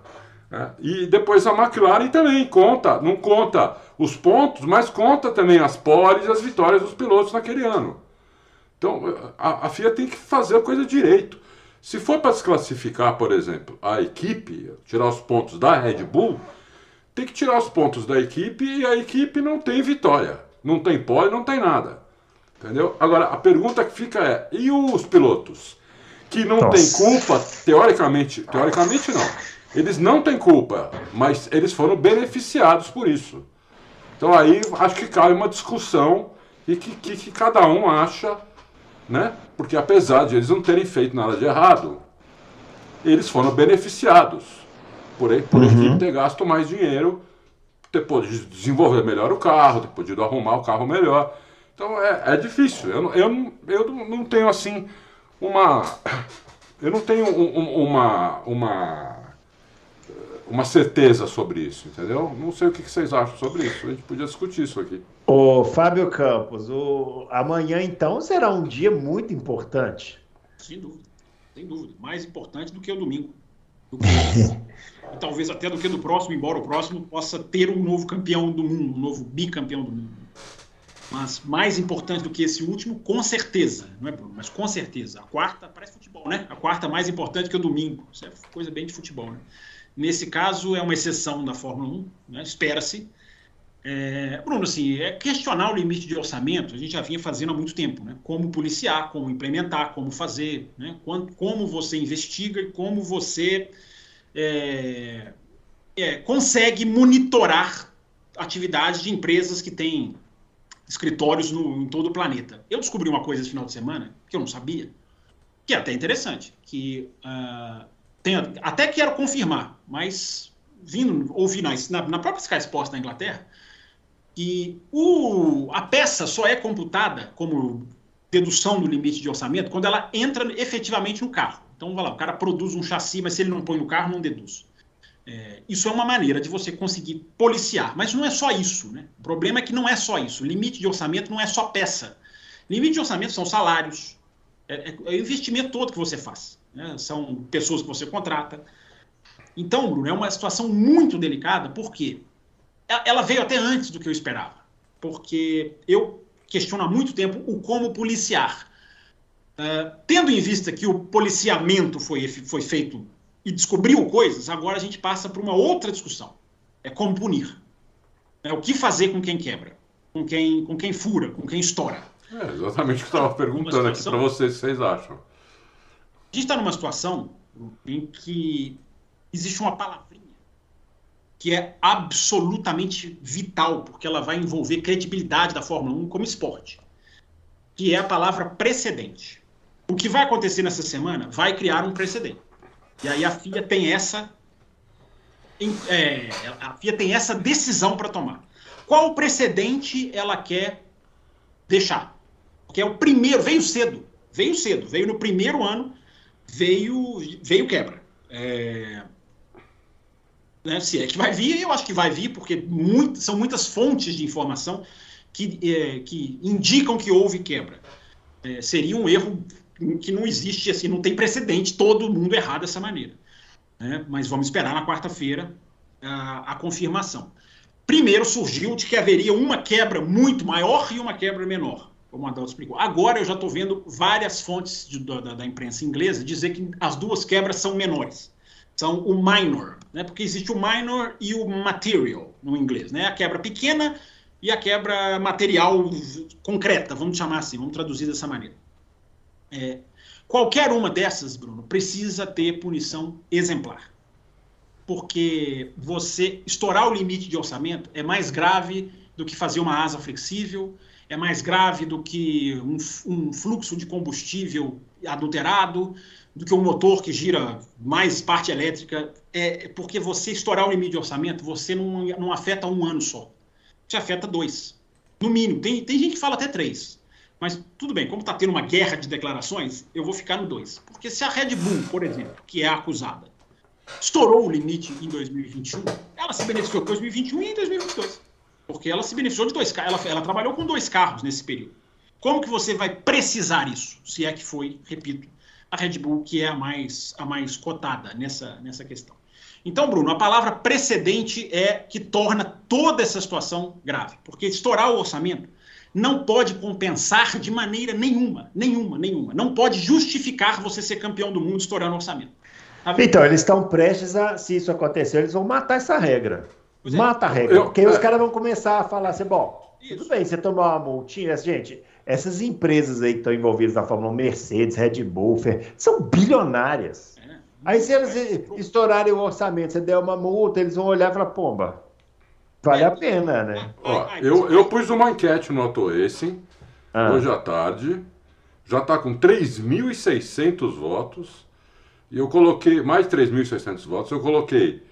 É, e depois a McLaren também conta, não conta os pontos, mas conta também as poles e as vitórias dos pilotos naquele ano. Então a, a FIA tem que fazer a coisa direito. Se for para desclassificar, por exemplo, a equipe, tirar os pontos da Red Bull, tem que tirar os pontos da equipe e a equipe não tem vitória não tem pole, não tem nada. Entendeu? Agora, a pergunta que fica é: e os pilotos? Que não têm culpa, teoricamente, teoricamente não. Eles não têm culpa, mas eles foram beneficiados por isso. Então aí acho que cabe uma discussão e que, que, que cada um acha, né? Porque apesar de eles não terem feito nada de errado, eles foram beneficiados por, por uhum. a equipe ter gasto mais dinheiro ter podido desenvolver melhor o carro, ter podido arrumar o carro melhor. Então é, é difícil. Eu, eu, eu não tenho assim uma. Eu não tenho um, uma, uma, uma certeza sobre isso, entendeu? Não sei o que vocês acham sobre isso. A gente podia discutir isso aqui. Ô, Fábio Campos, o... amanhã então será um dia muito importante. Sem dúvida, sem dúvida. Mais importante do que o domingo. Do que... talvez até do que do próximo, embora o próximo possa ter um novo campeão do mundo, um novo bicampeão do mundo. Mas mais importante do que esse último, com certeza, não é? Mas com certeza. A quarta parece futebol, né? A quarta mais importante que o domingo. Isso é coisa bem de futebol, né? Nesse caso, é uma exceção da Fórmula 1, né? espera-se. É, Bruno, assim, é questionar o limite de orçamento, a gente já vinha fazendo há muito tempo, né? Como policiar, como implementar, como fazer, né? como você investiga e como você é, é, consegue monitorar atividades de empresas que têm escritórios no, em todo o planeta. Eu descobri uma coisa esse final de semana que eu não sabia, que é até interessante, que uh, tem, até quero confirmar, mas vindo ouvir na, na própria Sky Sports da Inglaterra, que o, a peça só é computada como dedução do limite de orçamento quando ela entra efetivamente no carro. Então, vai lá, o cara produz um chassi, mas se ele não põe no carro, não deduz. É, isso é uma maneira de você conseguir policiar, mas não é só isso. Né? O problema é que não é só isso. O limite de orçamento não é só peça. Limite de orçamento são salários, é, é, é o investimento todo que você faz. Né? São pessoas que você contrata. Então, Bruno, é uma situação muito delicada, porque ela veio até antes do que eu esperava. Porque eu questiono há muito tempo o como policiar. Uh, tendo em vista que o policiamento foi, foi feito e descobriu coisas, agora a gente passa para uma outra discussão. É como punir. É o que fazer com quem quebra, com quem, com quem fura, com quem estoura. É exatamente o que eu estava perguntando aqui para vocês, vocês acham. A gente está numa situação em que existe uma palavrinha que é absolutamente vital, porque ela vai envolver credibilidade da Fórmula 1 como esporte, que é a palavra precedente. O que vai acontecer nessa semana vai criar um precedente. E aí a FIA tem essa é, a FIA tem essa decisão para tomar. Qual precedente ela quer deixar? Porque é o primeiro, veio cedo, veio cedo, veio no primeiro ano, veio, veio quebra. É, né, se é que vai vir, eu acho que vai vir, porque muito, são muitas fontes de informação que, é, que indicam que houve quebra. É, seria um erro que não existe, assim, não tem precedente, todo mundo errar dessa maneira. Né? Mas vamos esperar na quarta-feira a, a, confirmação. Primeiro surgiu de que haveria uma quebra muito maior e uma quebra menor, como o Adalto explicou. Agora eu já estou vendo várias fontes de, da, da imprensa inglesa dizer que as duas quebras são menores. São o minor, né? porque existe o minor e o material no inglês. Né? A quebra pequena e a quebra material concreta, vamos chamar assim, vamos traduzir dessa maneira. É, qualquer uma dessas, Bruno, precisa ter punição exemplar. Porque você estourar o limite de orçamento é mais grave do que fazer uma asa flexível, é mais grave do que um, um fluxo de combustível adulterado, do que um motor que gira mais parte elétrica. É porque você estourar o limite de orçamento, você não, não afeta um ano só. Te afeta dois. No mínimo. Tem, tem gente que fala até três. Mas tudo bem, como está tendo uma guerra de declarações, eu vou ficar no dois. Porque se a Red Bull, por exemplo, que é a acusada, estourou o limite em 2021, ela se beneficiou em 2021 e em 2022. Porque ela se beneficiou de dois carros, ela, ela trabalhou com dois carros nesse período. Como que você vai precisar isso? Se é que foi, repito, a Red Bull que é a mais, a mais cotada nessa, nessa questão. Então, Bruno, a palavra precedente é que torna toda essa situação grave. Porque estourar o orçamento não pode compensar de maneira nenhuma, nenhuma, nenhuma. Não pode justificar você ser campeão do mundo estourando o orçamento. Então, eles estão prestes a, se isso acontecer, eles vão matar essa regra. É. Mata a regra. Eu, porque aí os é. caras vão começar a falar assim, bom, isso. tudo bem, você tomou uma multinha, gente, essas empresas aí que estão envolvidas na Fórmula 1, Mercedes, Red Bull, são bilionárias. É. Aí se eles estourarem o orçamento, você der uma multa, eles vão olhar e falar, pomba, vale a pena, né? Ó, eu, eu pus uma enquete no Auto Racing, ah. hoje à tarde, já está com 3.600 votos, e eu coloquei, mais de 3.600 votos, eu coloquei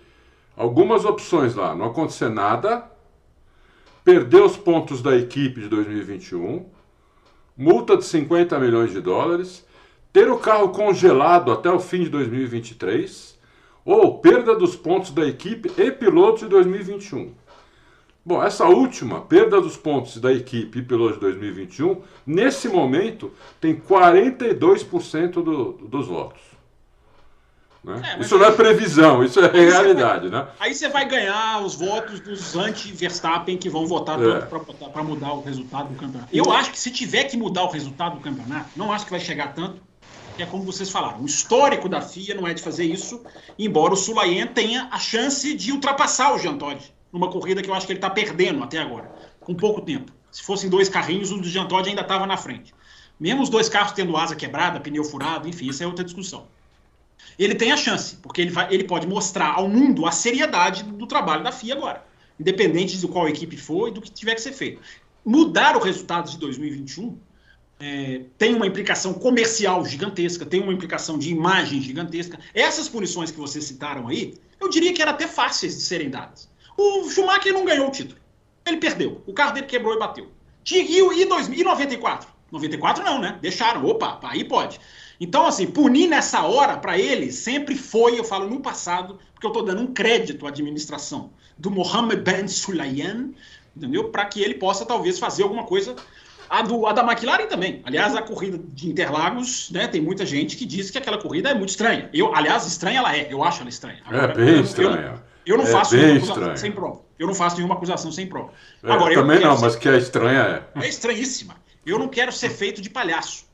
algumas opções lá. Não acontecer nada, perder os pontos da equipe de 2021, multa de 50 milhões de dólares, ter o carro congelado até o fim de 2023 ou perda dos pontos da equipe e pilotos de 2021. Bom, essa última, perda dos pontos da equipe e pilotos de 2021, nesse momento tem 42% do, dos votos. Né? É, isso não é previsão, isso é realidade. Vai, né? Aí você vai ganhar os votos dos anti-Verstappen que vão votar é. para mudar o resultado do campeonato. Eu acho que se tiver que mudar o resultado do campeonato, não acho que vai chegar tanto. É como vocês falaram, o histórico da FIA não é de fazer isso, embora o Sulayen tenha a chance de ultrapassar o Jean Todt numa corrida que eu acho que ele está perdendo até agora, com pouco tempo. Se fossem dois carrinhos, o do Jean Todt ainda estava na frente. Mesmo os dois carros tendo asa quebrada, pneu furado, enfim, isso é outra discussão ele tem a chance, porque ele, vai, ele pode mostrar ao mundo a seriedade do trabalho da FIA agora, independente de qual equipe for e do que tiver que ser feito. Mudar o resultado de 2021 é, tem uma implicação comercial gigantesca, tem uma implicação de imagem gigantesca. Essas punições que vocês citaram aí, eu diria que eram até fáceis de serem dadas. O Schumacher não ganhou o título. Ele perdeu. O carro dele quebrou e bateu. E, e, e, e 94? 94 não, né? Deixaram. Opa, aí pode. Então, assim, punir nessa hora, para ele, sempre foi, eu falo no passado, porque eu estou dando um crédito à administração do Mohammed Ben Sulayem, entendeu? Para que ele possa, talvez, fazer alguma coisa. A, do, a da McLaren também. Aliás, a corrida de Interlagos, né? Tem muita gente que diz que aquela corrida é muito estranha. Eu, aliás, estranha ela é. Eu acho ela estranha. É Agora, é bem eu, estranha. Eu, eu não é faço nenhuma acusação estranha. sem prova. Eu não faço nenhuma acusação sem prova. É, Agora, também não, mas que é estranha é. É estranhíssima. Eu não quero ser feito de palhaço.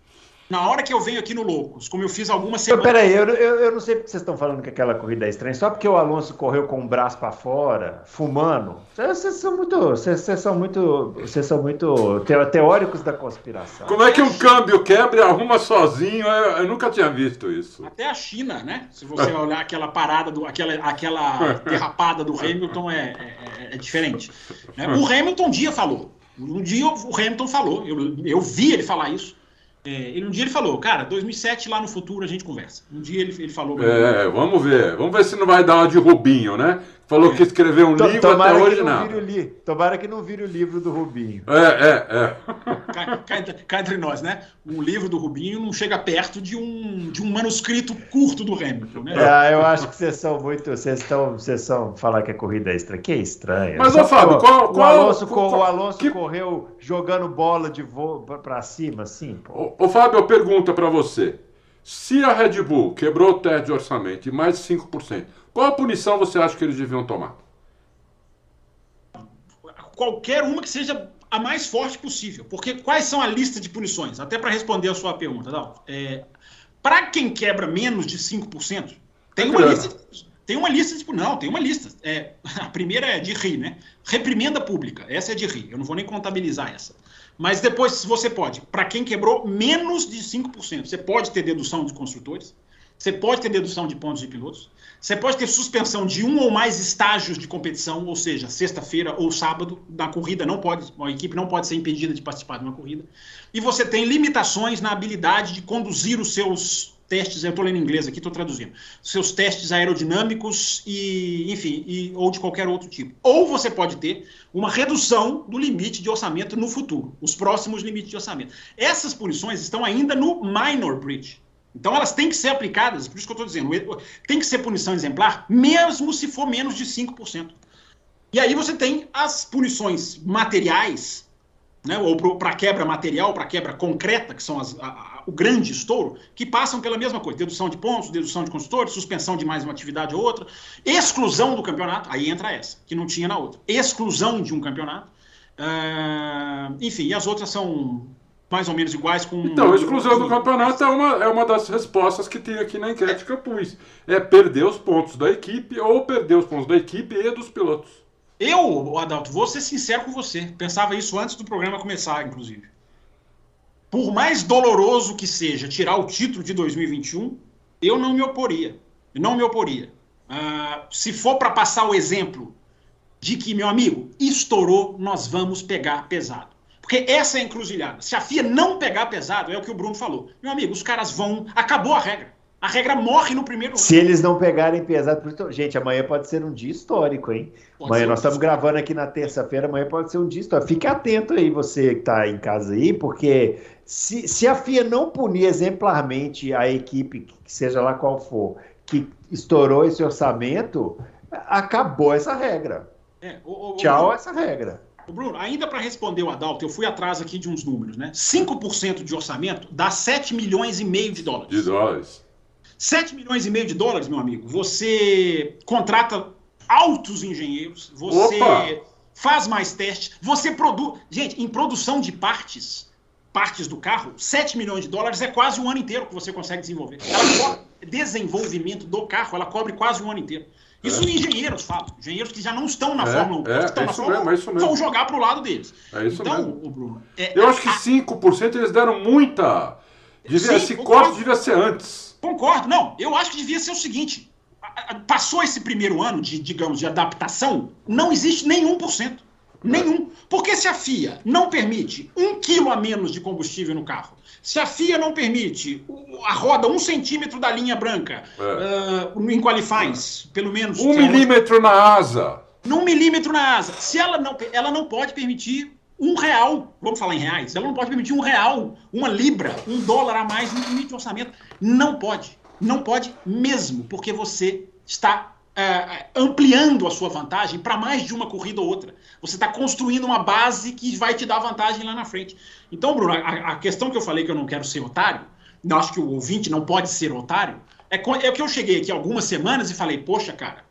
Na hora que eu venho aqui no Loucos, como eu fiz algumas semanas. Peraí, eu, eu, eu não sei porque vocês estão falando que aquela corrida é estranha. Só porque o Alonso correu com o braço para fora, fumando. Vocês são muito. Vocês, são muito. Vocês são muito teóricos da conspiração. Como é que um câmbio quebra e arruma sozinho? Eu, eu nunca tinha visto isso. Até a China, né? Se você olhar aquela parada, do, aquela, aquela derrapada do Hamilton, é, é, é diferente. Né? O Hamilton um dia falou. Um dia o Hamilton falou. Eu, eu vi ele falar isso. É, um dia ele falou, cara, 2007 lá no futuro a gente conversa. Um dia ele, ele falou. É, vamos ver. Vamos ver se não vai dar uma de Rubinho, né? Falou que escreveu um livro Tomara até hoje não. Li... Tomara que não vire o livro do Rubinho. É, é, é. Cá, cá, entre nós, né? Um livro do Rubinho não chega perto de um, de um manuscrito curto do Hamilton, né? É, eu acho que vocês são muito. Vocês estão. Vocês são falar que a corrida é estranha. Que é estranha. Mas, ô Fábio, qual. qual o Alonso, qual, o Alonso que... correu jogando bola de voo pra cima, assim, pô. Ô, ô Fábio, eu pergunto pra você. Se a Red Bull quebrou o teto de orçamento e mais de 5%, qual a punição você acha que eles deviam tomar? Qualquer uma que seja a mais forte possível. Porque quais são a lista de punições? Até para responder a sua pergunta, é, para quem quebra menos de 5%, tem é uma lista. Tem uma lista, tipo, não, tem uma lista. É, a primeira é de rir, né? Reprimenda pública. Essa é de rir. Eu não vou nem contabilizar essa. Mas depois, você pode, para quem quebrou menos de 5%, você pode ter dedução de construtores. você pode ter dedução de pontos de pilotos, você pode ter suspensão de um ou mais estágios de competição, ou seja, sexta-feira ou sábado, na corrida não pode, a equipe não pode ser impedida de participar de uma corrida. E você tem limitações na habilidade de conduzir os seus testes, eu estou lendo em inglês aqui, estou traduzindo, seus testes aerodinâmicos e, enfim, e, ou de qualquer outro tipo. Ou você pode ter uma redução do limite de orçamento no futuro, os próximos limites de orçamento. Essas punições estão ainda no minor breach. Então elas têm que ser aplicadas, por isso que eu estou dizendo, tem que ser punição exemplar, mesmo se for menos de 5%. E aí você tem as punições materiais, né, ou para quebra material, para quebra concreta, que são as, a, o grande estouro, que passam pela mesma coisa: dedução de pontos, dedução de consultores, suspensão de mais uma atividade ou outra, exclusão do campeonato, aí entra essa, que não tinha na outra, exclusão de um campeonato. Uh, enfim, e as outras são mais ou menos iguais com. Então, a exclusão do campeonato é uma, é uma das respostas que tem aqui na enquete que eu pus. É perder os pontos da equipe ou perder os pontos da equipe e dos pilotos. Eu, Adalto, vou ser sincero com você. Pensava isso antes do programa começar, inclusive. Por mais doloroso que seja tirar o título de 2021, eu não me oporia. não me oporia. Uh, se for para passar o exemplo de que, meu amigo, estourou, nós vamos pegar pesado. Porque essa é a encruzilhada. Se a FIA não pegar pesado, é o que o Bruno falou. Meu amigo, os caras vão. Acabou a regra. A regra morre no primeiro Se ano. eles não pegarem pesado. Gente, amanhã pode ser um dia histórico, hein? Pode amanhã nós estamos gravando aqui na terça-feira, amanhã pode ser um dia histórico. Fique atento aí, você que está em casa aí, porque se, se a FIA não punir exemplarmente a equipe, que seja lá qual for, que estourou esse orçamento, acabou essa regra. É, o, o, Tchau o, essa regra. Bruno, ainda para responder o Adalto, eu fui atrás aqui de uns números, né? 5% de orçamento dá 7 milhões e meio de dólares. De dólares. 7 milhões e meio de dólares, meu amigo, você contrata altos engenheiros, você Opa! faz mais testes, você produz. Gente, em produção de partes, partes do carro, 7 milhões de dólares é quase um ano inteiro que você consegue desenvolver. Ela desenvolvimento do carro, ela cobre quase um ano inteiro. Isso é. engenheiros falam. Engenheiros que já não estão na é, Fórmula 1, é, estão é na Fórmula mesmo, 1, é isso mesmo. vão jogar para o lado deles. É isso então, mesmo. Bruno, é, Eu acho que 5% eles deram muita. Devia, sim, esse corte devia ser antes. Concordo. Não, eu acho que devia ser o seguinte: passou esse primeiro ano de, digamos, de adaptação, não existe nenhum por cento. Nenhum. Porque se a FIA não permite um quilo a menos de combustível no carro, se a FIA não permite a roda um centímetro da linha branca é. uh, em qualifies, pelo menos. Um milímetro é... na asa. Um milímetro na asa. Se ela não, ela não pode permitir um real, vamos falar em reais, ela não pode permitir um real, uma libra, um dólar a mais no limite de orçamento. Não pode. Não pode mesmo, porque você está é, ampliando a sua vantagem para mais de uma corrida ou outra. Você está construindo uma base que vai te dar vantagem lá na frente. Então, Bruno, a, a, questão que eu falei que eu não quero ser otário, eu acho que o ouvinte não pode ser otário, é, é que eu cheguei aqui algumas semanas e falei, poxa, cara,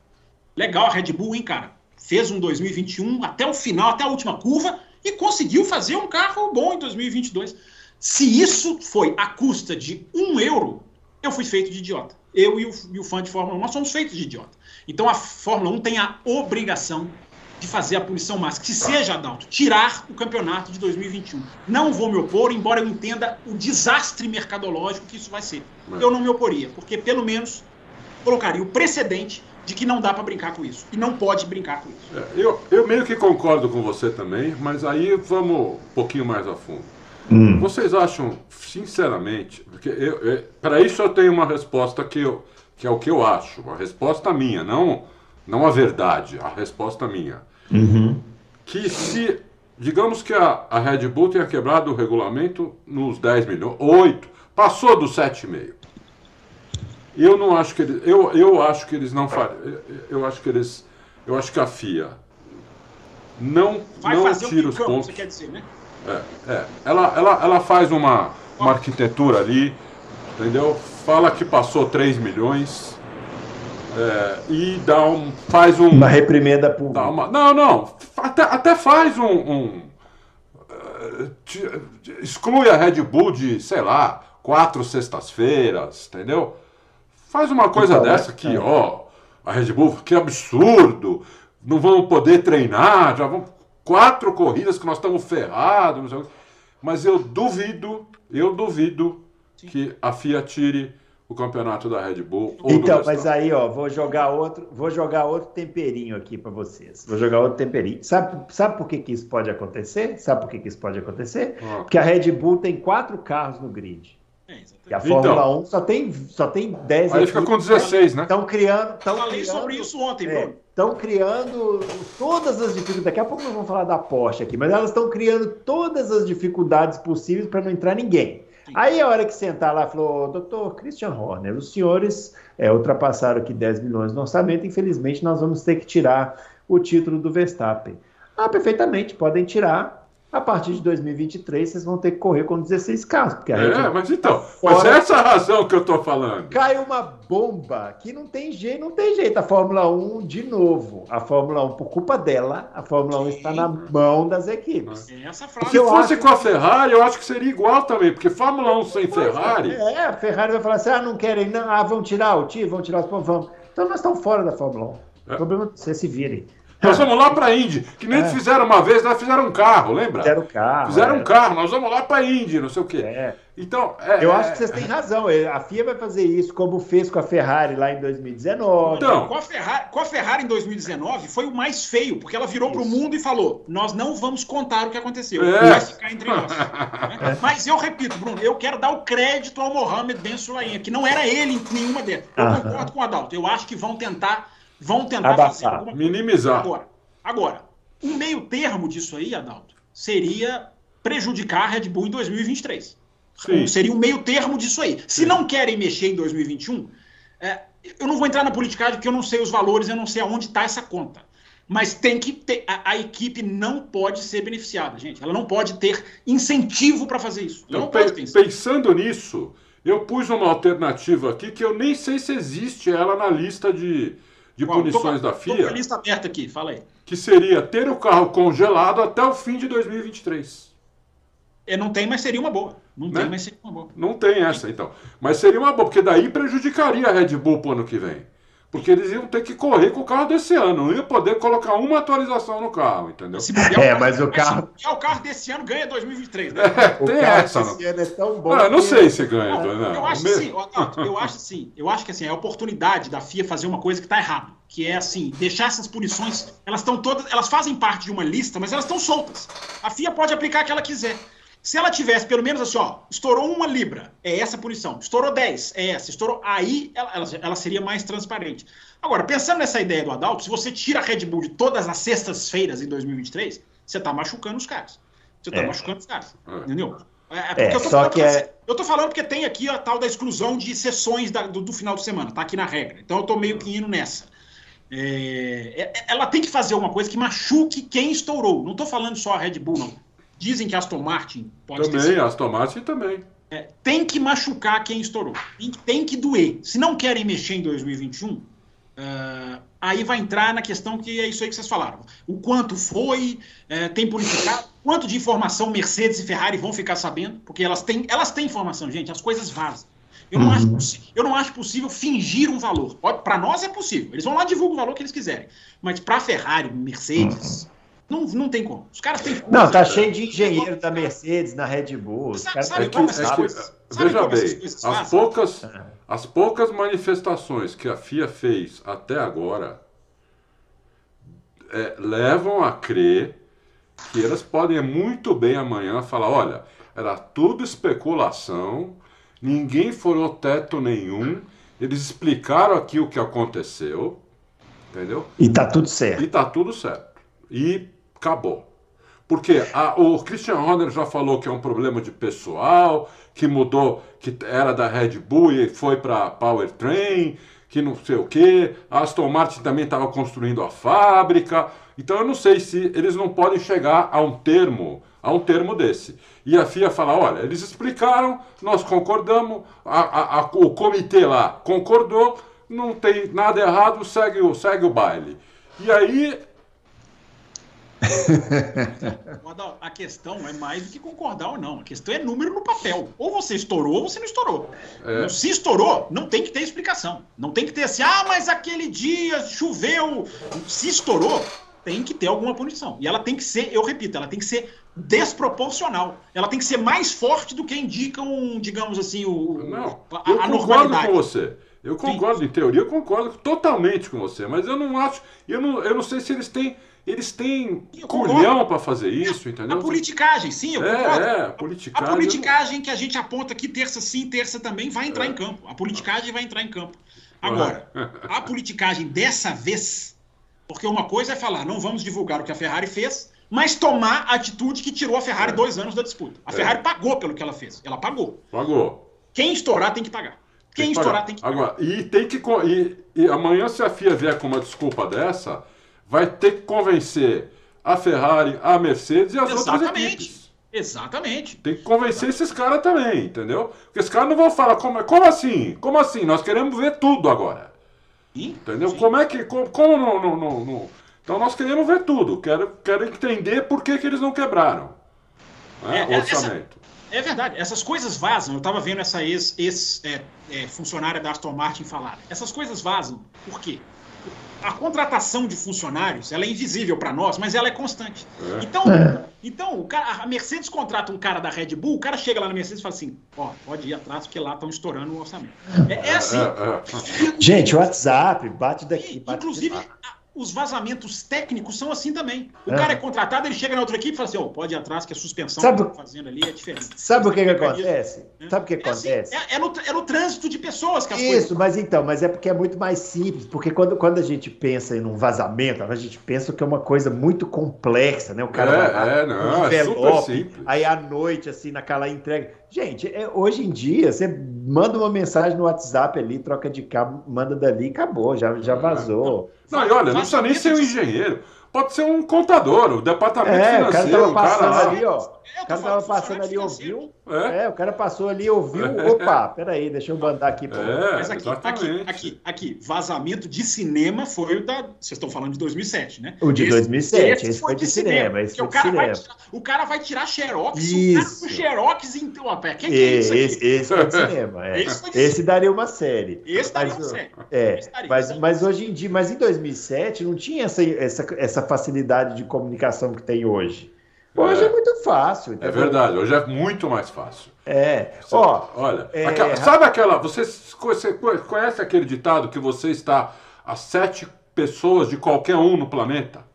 legal a Red Bull, hein, cara? Fez um 2021 até o final, até a última curva, e conseguiu fazer um carro bom em 2022. Se isso foi à custa de um euro, eu fui feito de idiota. Eu e o, e o fã de Fórmula 1, nós somos feitos de idiota. Então a Fórmula 1 tem a obrigação de fazer a punição máxima, que seja, Adalto, tirar o campeonato de 2021. Não vou me opor, embora eu entenda o desastre mercadológico que isso vai ser. Eu não me oporia, porque pelo menos colocaria o precedente de que não dá para brincar com isso. E não pode brincar com isso. É, eu, eu meio que concordo com você também, mas aí vamos um pouquinho mais a fundo. Hum. Vocês acham, sinceramente, porque eu, para isso eu tenho uma resposta que, eu, que é o que eu acho, uma resposta minha, não, não a verdade, a resposta minha. Uhum. Que se, digamos que a, a Red Bull tenha quebrado o regulamento nos 10 milhões, 8, passou dos 7,5. Eu não acho que eles, eu, eu acho que eles não fariam. Eu acho que eles, eu acho que a FIA não Vai não tira os pontos. Você quer dizer, né? É, é. Ela, ela, ela faz uma, uma arquitetura ali, entendeu? Fala que passou 3 milhões. É, e dá um, faz um. Uma reprimenda pública. Uma, não, não. Até, até faz um. um uh, exclui a Red Bull de, sei lá, quatro sextas-feiras, entendeu? Faz uma coisa então, dessa aqui, é. ó. A Red Bull, que absurdo! Não vão poder treinar, já vão. Quatro corridas que nós estamos ferrados. Mas eu duvido, eu duvido Sim. que a FIA tire o campeonato da Red Bull. então, mas aí, ó, vou jogar outro, vou jogar outro temperinho aqui para vocês. Vou jogar outro temperinho. Sabe, sabe por que, que isso pode acontecer? Sabe por que, que isso pode acontecer? Ah. Porque a Red Bull tem quatro carros no grid. É, e a Fórmula então, 1 só tem, só tem 10 Aí fica com 16, né? Estão criando. Tão Falei criando, sobre isso ontem, é, Estão criando todas as dificuldades. Daqui a pouco nós vamos falar da Porsche aqui, mas elas estão criando todas as dificuldades possíveis para não entrar ninguém. Aí a hora que sentar lá, falou, doutor Christian Horner, os senhores é, ultrapassaram aqui 10 milhões no orçamento, infelizmente nós vamos ter que tirar o título do Verstappen. Ah, perfeitamente, podem tirar, a partir de 2023, vocês vão ter que correr com 16 carros. Porque a é, mas então, fora, mas essa é a razão que eu estou falando. Cai uma bomba que não tem jeito, não tem jeito. A Fórmula 1, de novo, a Fórmula 1, por culpa dela, a Fórmula 1 está na mão das equipes. É essa frase. Se fosse acho... com a Ferrari, eu acho que seria igual também, porque Fórmula 1 sem Ferrari. É, a Ferrari vai falar assim: ah, não querem, não, ah, vão tirar o tiro, vão tirar os pontos, vamos. Então nós estamos fora da Fórmula 1. É. O problema é vocês se virem. Nós vamos lá para a Indy, que nem é. fizeram uma vez, nós fizeram um carro, lembra? Fizeram um carro. Fizeram é. um carro, nós vamos lá para a Indy, não sei o quê. É. Então, é, eu acho que vocês têm razão. A FIA vai fazer isso, como fez com a Ferrari lá em 2019. Então, com a Ferrari, com a Ferrari em 2019 foi o mais feio, porque ela virou para o mundo e falou: nós não vamos contar o que aconteceu. É. Vai ficar entre nós. Né? Mas eu repito, Bruno, eu quero dar o crédito ao Mohamed Ben Sulaim, que não era ele em nenhuma delas. Eu concordo com o Adalto. Eu acho que vão tentar Vão tentar Abafar. fazer alguma coisa. Minimizar. Agora, agora, um meio termo disso aí, Adalto, seria prejudicar a Red Bull em 2023. Sim. Seria um meio termo disso aí. Se Sim. não querem mexer em 2021, é, eu não vou entrar na politicagem porque eu não sei os valores, eu não sei aonde está essa conta. Mas tem que ter. A, a, equipe não pode ser beneficiada, gente. Ela não pode ter incentivo para fazer isso. Ela não pode ter Pensando nisso, eu pus uma alternativa aqui que eu nem sei se existe ela na lista de, de Bom, punições tô, da FIA. Tô com a lista aberta aqui, fala aí. Que seria ter o carro congelado até o fim de 2023. É, não tem, mas seria uma boa. Não né? tem, mas seria uma boa. Não tem essa, então. Mas seria uma boa, porque daí prejudicaria a Red Bull pro ano que vem. Porque eles iam ter que correr com o carro desse ano, não ia poder colocar uma atualização no carro, entendeu? é, mas o carro. Se o carro desse ano ganha 2023, né? É, tem essa. Desse ano é tão bom. Não, ah, não sei se ganha. Não, não. Eu acho sim, eu acho assim, eu acho que assim, é a oportunidade da FIA fazer uma coisa que está errada. Que é assim, deixar essas punições, elas estão todas, elas fazem parte de uma lista, mas elas estão soltas. A FIA pode aplicar a que ela quiser. Se ela tivesse pelo menos assim, ó, estourou uma libra, é essa a punição. Estourou 10, é essa. Estourou, aí ela, ela, ela seria mais transparente. Agora, pensando nessa ideia do Adalto, se você tira a Red Bull de todas as sextas-feiras em 2023, você está machucando os caras. Você está é. machucando os caras. É. Entendeu? É, é, é eu, tô só que é... eu tô falando porque tem aqui a tal da exclusão de sessões da, do, do, final de semana, tá aqui na regra. Então eu tô meio que indo nessa. É, é, ela tem que fazer uma coisa que machuque quem estourou. Não tô falando só a Red Bull, não. Dizem que a Aston Martin pode Também, ter Aston Martin também. É, tem que machucar quem estourou. Tem, tem, que doer. Se não querem mexer em 2021, Uh, aí vai entrar na questão que é isso aí que vocês falaram. O quanto foi, uh, tem purificado, quanto de informação Mercedes e Ferrari vão ficar sabendo, porque elas têm, elas têm informação, gente, as coisas vazam. Eu não, uhum. acho, eu não acho possível fingir um valor. Para nós é possível. Eles vão lá e divulgam o valor que eles quiserem. Mas para Ferrari, Mercedes, uhum. Não, não tem como. Os caras têm. Não, tá cheio de engenheiro da Mercedes, na Red Bull. Os caras sabe, sabe, é que, Veja bem, as poucas, as poucas manifestações que a FIA fez até agora é, levam a crer que elas podem muito bem amanhã falar: olha, era tudo especulação, ninguém furou teto nenhum, eles explicaram aqui o que aconteceu, entendeu? E tá tudo certo. E tá tudo certo. E acabou. Porque a, o Christian Horner já falou que é um problema de pessoal, que mudou, que era da Red Bull e foi para Powertrain, que não sei o que. A Aston Martin também estava construindo a fábrica. Então eu não sei se eles não podem chegar a um termo, a um termo desse. E a FIA fala, olha, eles explicaram, nós concordamos, a, a, o comitê lá concordou, não tem nada errado, segue, segue o baile. E aí a questão é mais do que concordar ou não. A questão é número no papel. Ou você estourou ou você não estourou. É. Se estourou, não tem que ter explicação. Não tem que ter assim, ah, mas aquele dia choveu. Se estourou, tem que ter alguma punição. E ela tem que ser, eu repito, ela tem que ser desproporcional. Ela tem que ser mais forte do que indicam, digamos assim, o, Não, a, eu a concordo normalidade. com você. Eu concordo, em teoria, eu concordo totalmente com você, mas eu não acho. Eu não, eu não sei se eles têm. Eles têm culhão para fazer isso, A entendeu? politicagem, sim, eu É, concordo. é, a A politicagem. politicagem que a gente aponta aqui terça sim, terça também, vai entrar É. em campo. A politicagem vai entrar em campo. Agora, a politicagem dessa vez, porque uma coisa é falar, não vamos divulgar o que a Ferrari fez, mas tomar a atitude que tirou a Ferrari É. dois anos da disputa. A É. Ferrari pagou pelo que ela fez. Ela pagou. Pagou. Quem estourar tem que pagar. Quem Tem que estourar pagar. tem que pagar. Agora, e tem que. E, e amanhã, se a FIA vier com uma desculpa dessa, vai ter que convencer a Ferrari, a Mercedes e as outras Exatamente. equipes. Exatamente. Tem que convencer esses caras também, entendeu? Porque esses caras não vão falar, como, como assim? Como assim? Nós queremos ver tudo agora. Sim, Entendeu? sim. Como é que. Como, como não, não, não, não- Então nós queremos ver tudo. Quero, quero entender por que, que eles não quebraram. né, É, o é, orçamento. É verdade, essas coisas vazam. Eu estava vendo essa ex-funcionária ex, é, é, funcionária da Aston Martin falar. Essas coisas vazam. Por quê? A contratação de funcionários ela é invisível para nós, mas ela é constante. É. Então, então o cara, a Mercedes contrata um cara da Red Bull, o cara chega lá na Mercedes e fala assim: ó, pode ir atrás porque lá estão estourando o orçamento. É, é assim. É, é. Gente, o WhatsApp, bate daqui, E, bate inclusive, de lá. a- os vazamentos técnicos são assim também. O É. cara é contratado, ele chega na outra equipe e fala assim: ó, pode ir atrás que a suspensão Sabe- que estão fazendo ali é diferente. Sabe o que, que acontece? né? Sabe o que É, assim, acontece? é- é no, é no trânsito de pessoas que as coisas. Isso, mas então, mas é porque é muito mais simples, porque quando, quando a gente pensa em um vazamento, a gente pensa que é uma coisa muito complexa, né? O cara vai lá, É, é, não, um é super envelope, simples. aí à noite, assim, naquela entrega. Gente, é, hoje em dia, você manda uma mensagem no WhatsApp ali, troca de cabo, manda dali e acabou, já, já vazou. Não, e olha, não precisa nem ser um engenheiro. Pode ser um contador, o departamento É, o cara financeiro, tava cara passando lá. ali, ó. O cara tava passando ali, ouviu. É, É, o cara passou ali, ouviu. Opa, peraí, deixa eu mandar aqui. Pra... é, Mas aqui, aqui, exatamente. aqui, aqui, vazamento de cinema foi o da. Vocês estão falando de 2007, né? O de 2007, esse foi de cinema, esse foi o, de cara vai cinema. tirar, o cara vai tirar xerox, Isso. o cara com xerox em. Ó, pera, quem que é isso aqui? esse, esse foi de cinema. é. Esse foi de Esse daria uma série. Esse daria Mas, um sério. É, Esse mas, esse mas hoje em dia, mas em 2007 não tinha essa, essa, essa facilidade de comunicação que tem hoje. Hoje é, É. muito fácil. É entendeu? verdade, hoje é muito mais fácil. É. Você- Ó, olha, é, aquela- sabe aquela. Você, você conhece aquele ditado que você está a sete pessoas de qualquer um no planeta?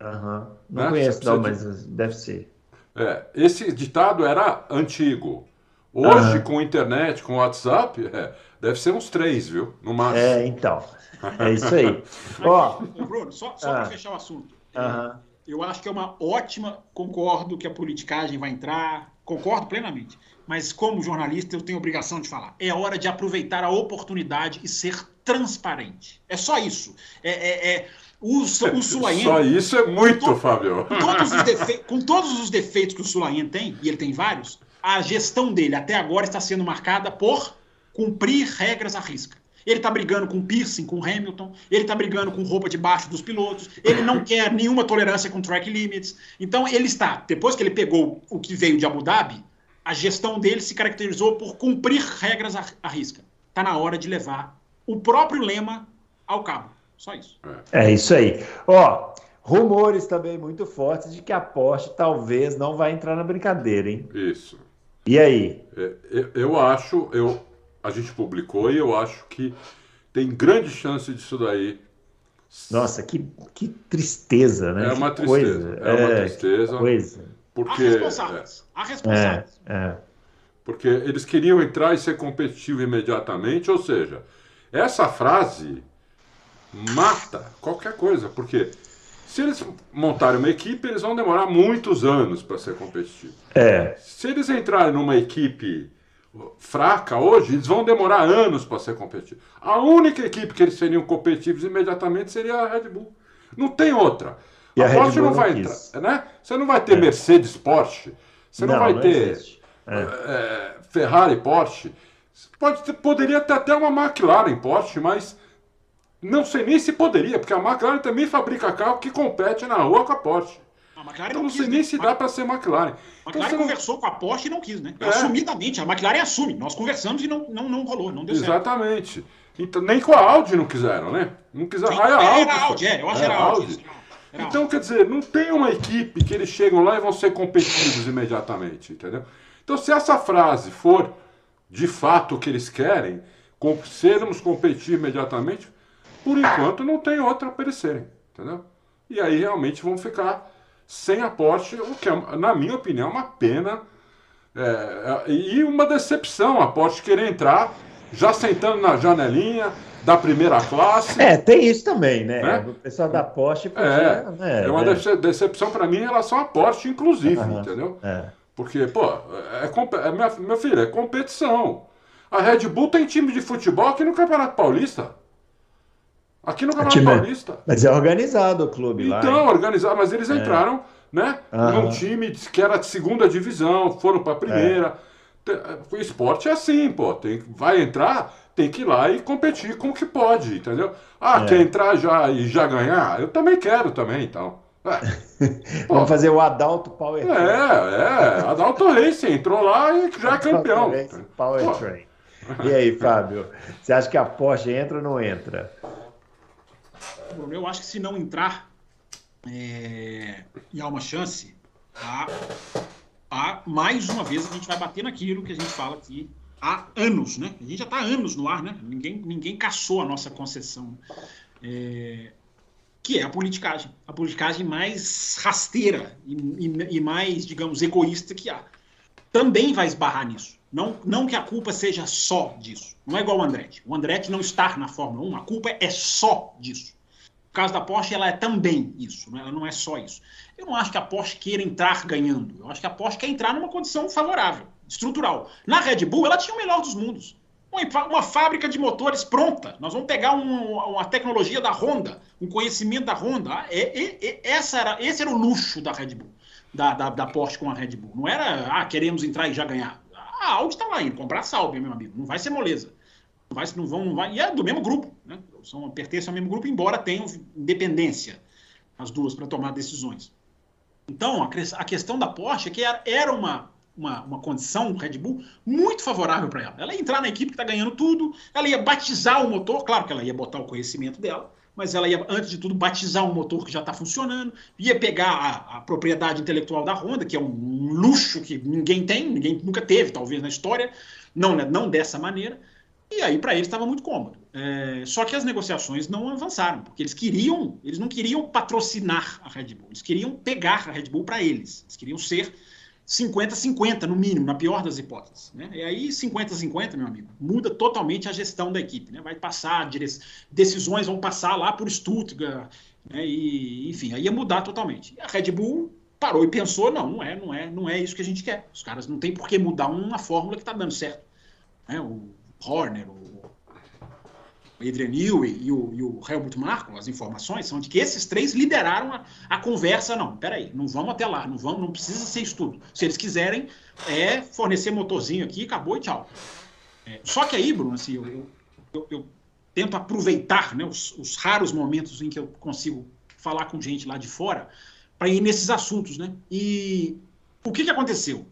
aham, não Né? conheço, não, precisa mas deve ser. É, esse ditado era antigo. Hoje, Aham. com internet, com WhatsApp, é, deve ser uns três, viu? No máximo. É, então. É isso aí. Ó, Bruno, só, só Ah. para fechar o assunto. aham. Eu acho que é uma ótima. Concordo que a politicagem vai entrar, concordo plenamente. Mas, como jornalista, eu tenho obrigação de falar. É hora de aproveitar a oportunidade e ser transparente. É só isso. É, é, é- o, o Sulayen, Só isso é muito, Tô- Fábio. com, todos os defe- com todos os defeitos que o Sulayen tem, e ele tem vários, a gestão dele até agora está sendo marcada por cumprir regras à risca. Ele está brigando com piercing, com Hamilton, ele está brigando com roupa debaixo dos pilotos, ele não quer nenhuma tolerância com track limits. Então ele está, depois que ele pegou o que veio de Abu Dhabi, a gestão dele se caracterizou por cumprir regras à risca. Está na hora de levar o próprio lema ao cabo. Só isso. É isso aí. Ó, rumores também muito fortes de que a Porsche talvez não vai entrar na brincadeira, hein? Isso. E aí? É, Eu, eu acho, eu, a gente publicou e eu acho que tem grande chance disso daí. Nossa, que, que tristeza, né? É uma Que tristeza. É uma tristeza. que coisa. Há Porque, responsáveis. Há É, responsáveis. é. porque eles queriam entrar e ser competitivo imediatamente, ou seja, essa frase mata qualquer coisa, porque se eles montarem uma equipe, eles vão demorar muitos anos para ser competitivos. É, Se eles entrarem numa equipe fraca hoje, eles vão demorar anos para ser competitivos. A única equipe que eles seriam competitivos imediatamente seria a Red Bull. Não tem outra. E a Red Porsche não não vai entrar, né? Você não vai ter Mercedes Porsche, você não, vai ter existe. É. é, Ferrari Porsche. Pode ter- poderia ter até uma McLaren Porsche, mas não sei nem se poderia, porque a McLaren também fabrica carro que compete na rua com a Porsche. A McLaren Então não não sei quis, nem né? se dá para ser McLaren. A Então McLaren não- conversou com a Porsche e não quis, né? É. Assumidamente. A McLaren assume. Nós conversamos e não, não, não rolou, não deu certo. Exatamente. Então, nem com a Audi não quiseram, né? Não quiseram. Sim, Ah, é a era Audi. Audi, é, eu acho que era a Audi. Então, quer dizer, não tem uma equipe que eles chegam lá e vão ser competitivos imediatamente, entendeu? Então, se essa frase for de fato o que eles querem, sermos competir imediatamente, por enquanto não tem outra para eles serem, entendeu? E aí realmente vão ficar sem aporte, o que, é, na minha opinião, é uma pena é, e uma decepção. A Porsche querer entrar já sentando na janelinha da primeira classe. É, tem isso também, né? né? O pessoal da Porsche. É, né, é uma né? decepção para mim em relação à Porsche, inclusive, uhum. entendeu? É. Porque, pô, é, é, minha, meu filho, é competição. A Red Bull tem time de futebol aqui no Campeonato Paulista. Aqui no Campeonato Paulista. Mas é organizado o clube então, lá. Então, organizado, mas eles é. entraram, né? Uhum. Num time que era de segunda divisão, foram para a primeira. É. O esporte é assim, pô. Tem, vai entrar, tem que ir lá e competir com o que pode, entendeu? Ah, é. quer entrar já e já ganhar? Eu também quero também, então. É. Vamos fazer o Adalto Power Train. É, é. Adalto Racing entrou lá e já é campeão. Power. Train. E aí, Fábio? Você acha que a Porsche entra ou não entra? Eu acho que se não entrar é... e há uma chance, há, há, mais uma vez a gente vai bater naquilo que a gente fala aqui há anos, né? A gente já está há anos no ar, né? Ninguém, ninguém caçou a nossa concessão. É, que é a politicagem. A politicagem mais rasteira e, e, e, mais, digamos, egoísta que há. Também vai esbarrar nisso. Não, não que a culpa seja só disso. Não é igual o Andretti. O Andretti não estar na Fórmula 1, a culpa é só disso. Caso da Porsche, ela é também isso, né? ela não é só isso. Eu não acho que a Porsche queira entrar ganhando. Eu acho que a Porsche quer entrar numa condição favorável, estrutural. Na Red Bull, ela tinha o melhor dos mundos uma fábrica de motores pronta. Nós vamos pegar um, uma tecnologia da Honda, um conhecimento da Honda. Ah, é, é, essa era, esse era o luxo da Red Bull, da, da, da, Porsche com a Red Bull. Não era, ah, queremos entrar e já ganhar. A Audi está lá indo comprar Salve, meu amigo. Não vai ser moleza. Vai, não vão, não vai, e é do mesmo grupo, né? São, pertencem ao mesmo grupo, embora tenham independência, as duas, para tomar decisões. Então, a, questão da Porsche é que era, uma uma, uma condição Red Bull muito favorável para ela. Ela ia entrar na equipe que está ganhando tudo, ela ia batizar o motor, claro que ela ia botar o conhecimento dela, mas ela ia, antes de tudo, batizar um motor que já está funcionando, ia pegar a, a, propriedade intelectual da Honda, que é um luxo que ninguém tem, ninguém nunca teve, talvez, na história, não, né, não dessa maneira, e aí para eles estava muito cômodo. É, só que as negociações não avançaram, porque eles queriam, eles não queriam patrocinar a Red Bull, eles queriam pegar a Red Bull para eles, eles queriam ser 50-50, no mínimo, na pior das hipóteses. Né? E aí, 50-50, meu amigo, muda totalmente a gestão da equipe. Né? Vai passar, decisões vão passar lá por Stuttgart, né? e, enfim, aí ia mudar totalmente. E a Red Bull parou e pensou, não, não é, não é, não é isso que a gente quer. Os caras não tem por que mudar uma fórmula que está dando certo. Né? O Horner, o Adrian Newey e o, e o Helmut Marko, as informações são de que esses três lideraram a, a conversa. Não, peraí, não vamos até lá, não vamos, não precisa ser estudo. Se eles quiserem, é fornecer motorzinho aqui, acabou e tchau. É, só que aí, Bruno, assim, eu, eu, eu tento aproveitar né, os, os, raros momentos em que eu consigo falar com gente lá de fora para ir nesses assuntos, né? E o que, que aconteceu?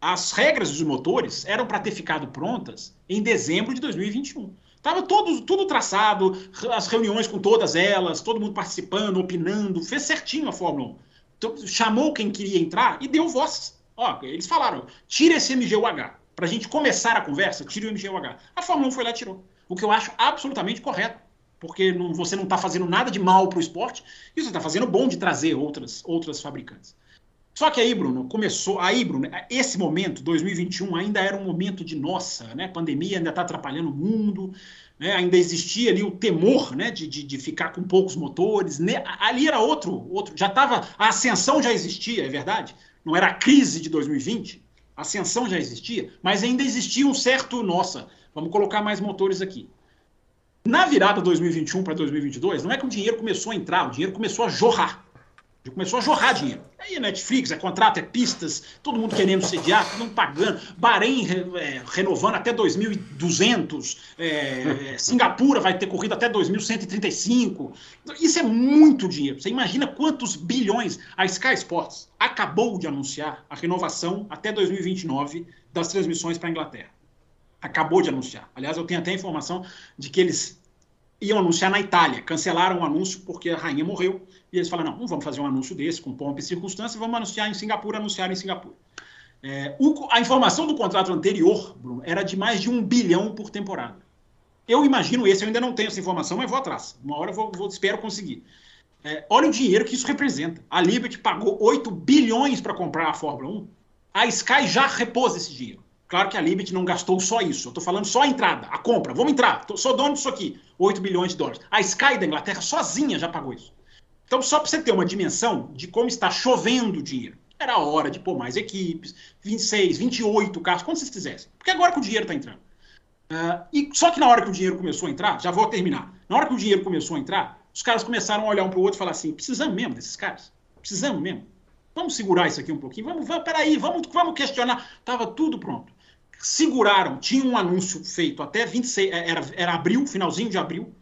As regras dos motores eram para ter ficado prontas em dezembro de 2021. Estava todo, tudo traçado, as reuniões com todas elas, todo mundo participando, opinando, fez certinho a Fórmula 1. Então, chamou quem queria entrar e deu voz. Ó, eles falaram, tira esse MGUH. Para a gente começar a conversa, tira o MGUH. A Fórmula 1 foi lá e tirou. O que eu acho absolutamente correto. Porque não, você não está fazendo nada de mal para o esporte e você está fazendo bom de trazer outras, outras fabricantes. Só que aí, Bruno, começou. Aí, Bruno, esse momento, 2021, ainda era um momento de nossa, né? Pandemia ainda está atrapalhando o mundo, né? ainda existia ali o temor né? de, de, de ficar com poucos motores. Né? Ali era outro, outro. Já estava. A ascensão já existia, é verdade? Não era a crise de 2020. A ascensão já existia, mas ainda existia um certo. Nossa, vamos colocar mais motores aqui. Na virada 2021 para 2022, não é que o dinheiro começou a entrar, o dinheiro começou a jorrar. Começou a jorrar dinheiro. Aí é Netflix, é contrato, é pistas, todo mundo querendo sediar, todo mundo pagando. Bahrein é, renovando até 2.200. É, Singapura vai ter corrido até 2.135. Isso é muito dinheiro. Você imagina quantos bilhões. A Sky Sports acabou de anunciar a renovação até 2029 das transmissões para a Inglaterra. Acabou de anunciar. Aliás, eu tenho até a informação de que eles iam anunciar na Itália. Cancelaram o anúncio porque a rainha morreu. E eles falaram: não, não vamos fazer um anúncio desse com pompa e circunstância, vamos anunciar em Singapura, anunciar em Singapura. É, o, a informação do contrato anterior, Bruno, era de mais de um bilhão por temporada. Eu imagino esse, eu ainda não tenho essa informação, mas vou atrás. Uma hora eu vou, vou espero conseguir. É, olha o dinheiro que isso representa. A Liberty pagou 8 bilhões para comprar a Fórmula 1. A Sky já repôs esse dinheiro. Claro que a Liberty não gastou só isso. Eu estou falando só a entrada, a compra. Vamos entrar. Tô, sou dono disso aqui. 8 bilhões de dólares. A Sky da Inglaterra sozinha já pagou isso. Então, só para você ter uma dimensão de como está chovendo dinheiro. Era hora de pôr mais equipes, 26, 28 carros, quando vocês quisessem. Porque agora que o dinheiro está entrando. Uh, e só que na hora que o dinheiro começou a entrar, já vou terminar. Na hora que o dinheiro começou a entrar, os caras começaram a olhar um para o outro e falar assim: precisamos mesmo desses caras? Precisamos mesmo? Vamos segurar isso aqui um pouquinho? Vamos, vamos peraí, vamos, vamos questionar. Tava tudo pronto. Seguraram, tinha um anúncio feito até 26, é, era, era abril, finalzinho de abril.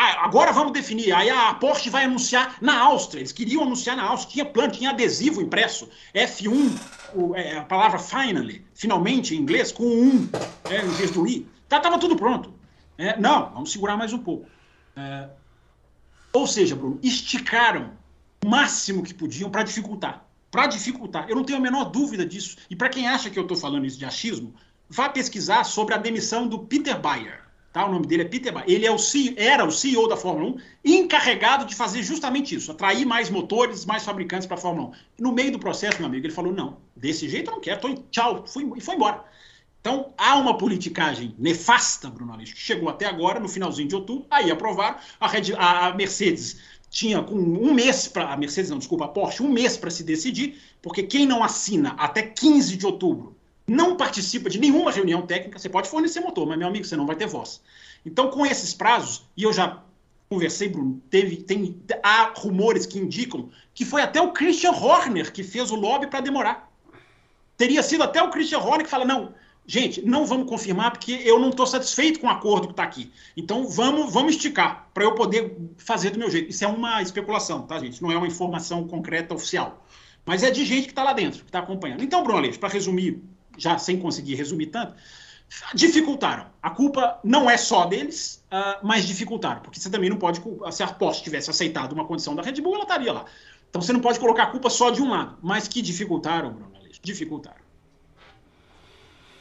Ah, agora vamos definir. Aí a Porsche vai anunciar na Áustria. Eles queriam anunciar na Áustria. Tinha plano, tinha adesivo impresso. F1, o, é, a palavra finally, finalmente em inglês, com um é, em vez do i. Tá, tava tudo pronto. É, não, vamos segurar mais um pouco. É, ou seja, Bruno, esticaram o máximo que podiam para dificultar. Para dificultar. Eu não tenho a menor dúvida disso. E para quem acha que eu estou falando isso de achismo, vá pesquisar sobre a demissão do Peter Bayer. Tá? O nome dele é Peter. Ele é o CEO, era o CEO da Fórmula 1, encarregado de fazer justamente isso, atrair mais motores, mais fabricantes para a Fórmula 1. E no meio do processo, meu amigo, ele falou: não, desse jeito eu não quero, tô tchau, fui, e foi embora. Então, há uma politicagem nefasta, Bruno Aleixo, que chegou até agora, no finalzinho de outubro, aí aprovaram. A, Red, a Mercedes tinha com um mês para. A Mercedes, não, desculpa, a Porsche, um mês para se decidir, porque quem não assina até 15 de outubro não participa de nenhuma reunião técnica, você pode fornecer motor, mas, meu amigo, você não vai ter voz. Então, com esses prazos, e eu já conversei, Bruno, teve, tem, há rumores que indicam que foi até o Christian Horner que fez o lobby para demorar. Teria sido até o Christian Horner que fala: não, gente, não vamos confirmar porque eu não estou satisfeito com o acordo que está aqui. Então vamos, vamos esticar para eu poder fazer do meu jeito. Isso é uma especulação, tá, gente? Não é uma informação concreta oficial. Mas é de gente que está lá dentro, que está acompanhando. Então, Bruno Aleixo, para resumir, já sem conseguir resumir tanto, dificultaram. A culpa não é só deles, uh, mas dificultaram. Porque você também não pode. Se a Porsche tivesse aceitado uma condição da Red Bull, ela estaria lá. Então você não pode colocar a culpa só de um lado. Mas que dificultaram, Bruno Aleixo, dificultaram.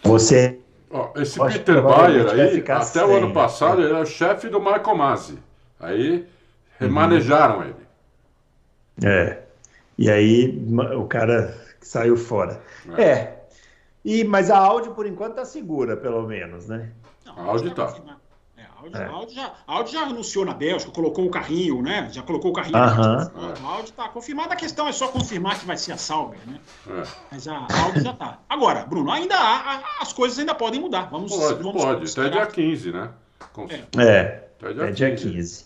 Você. Oh, esse Peter Bayer aí, até sem. o ano passado, ele era o chefe do Michael Masi. Aí remanejaram uhum. ele. É. E aí o cara saiu fora. É. é. E, mas a Audi, por enquanto, está segura, pelo menos, né? Não, a Audi está. Audi, é. a, Audi já, a Audi já anunciou na Bélgica, colocou o carrinho, né? Já colocou o carrinho. Uh -huh. A Audi está confirmada. A questão é só confirmar que vai ser a Sauber, né? É. Mas a Audi já está. Agora, Bruno, ainda há, as coisas ainda podem mudar. Vamos, pode, vamos pode. Até dia 15, né? Conf... É, é até dia, é dia 15. 15.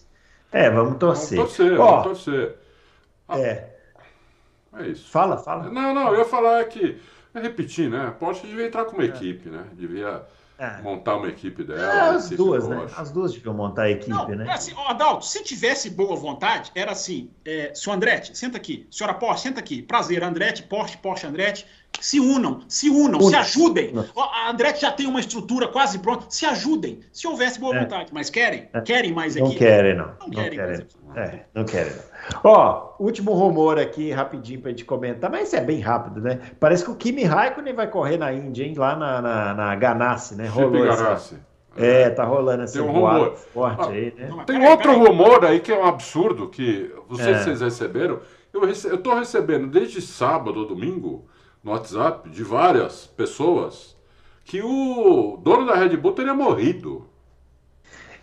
É, vamos torcer. Vamos torcer, Ó, vamos torcer. Ah, é. É isso. Fala, fala. Não, não, eu ia falar que. Repetir, né? A Porsche devia entrar com uma é. equipe, né? Devia é. Montar uma equipe dela. É, as duas, né? As duas deviam montar a equipe, Não, né? É assim, Adalto, se tivesse boa vontade, era assim: é, senhor Andretti, senta aqui. Senhora Porsche, senta aqui. Prazer, Andretti, Porsche, Porsche, Andretti. Se unam, se unam, se ajudem. A Andretti já tem uma estrutura quase pronta. Se ajudem, se houvesse boa é. vontade. Mas querem? É. Querem mais equipe? Não querem, não. Não, não querem. querem. É, não querem, não. Ó, último rumor aqui, rapidinho pra gente comentar, mas isso é bem rápido, né? Parece que o Kimi Raikkonen vai correr na Índia, hein? Lá na, na, na Ganassi, né? Rolou Ganassi. É, tá rolando esse tem um rumor forte ah, aí, né? Tem peraí, outro peraí. rumor aí que é um absurdo, que vocês, é. vocês receberam. Eu, rece... eu tô recebendo desde sábado ou domingo no WhatsApp de várias pessoas que o dono da Red Bull teria morrido.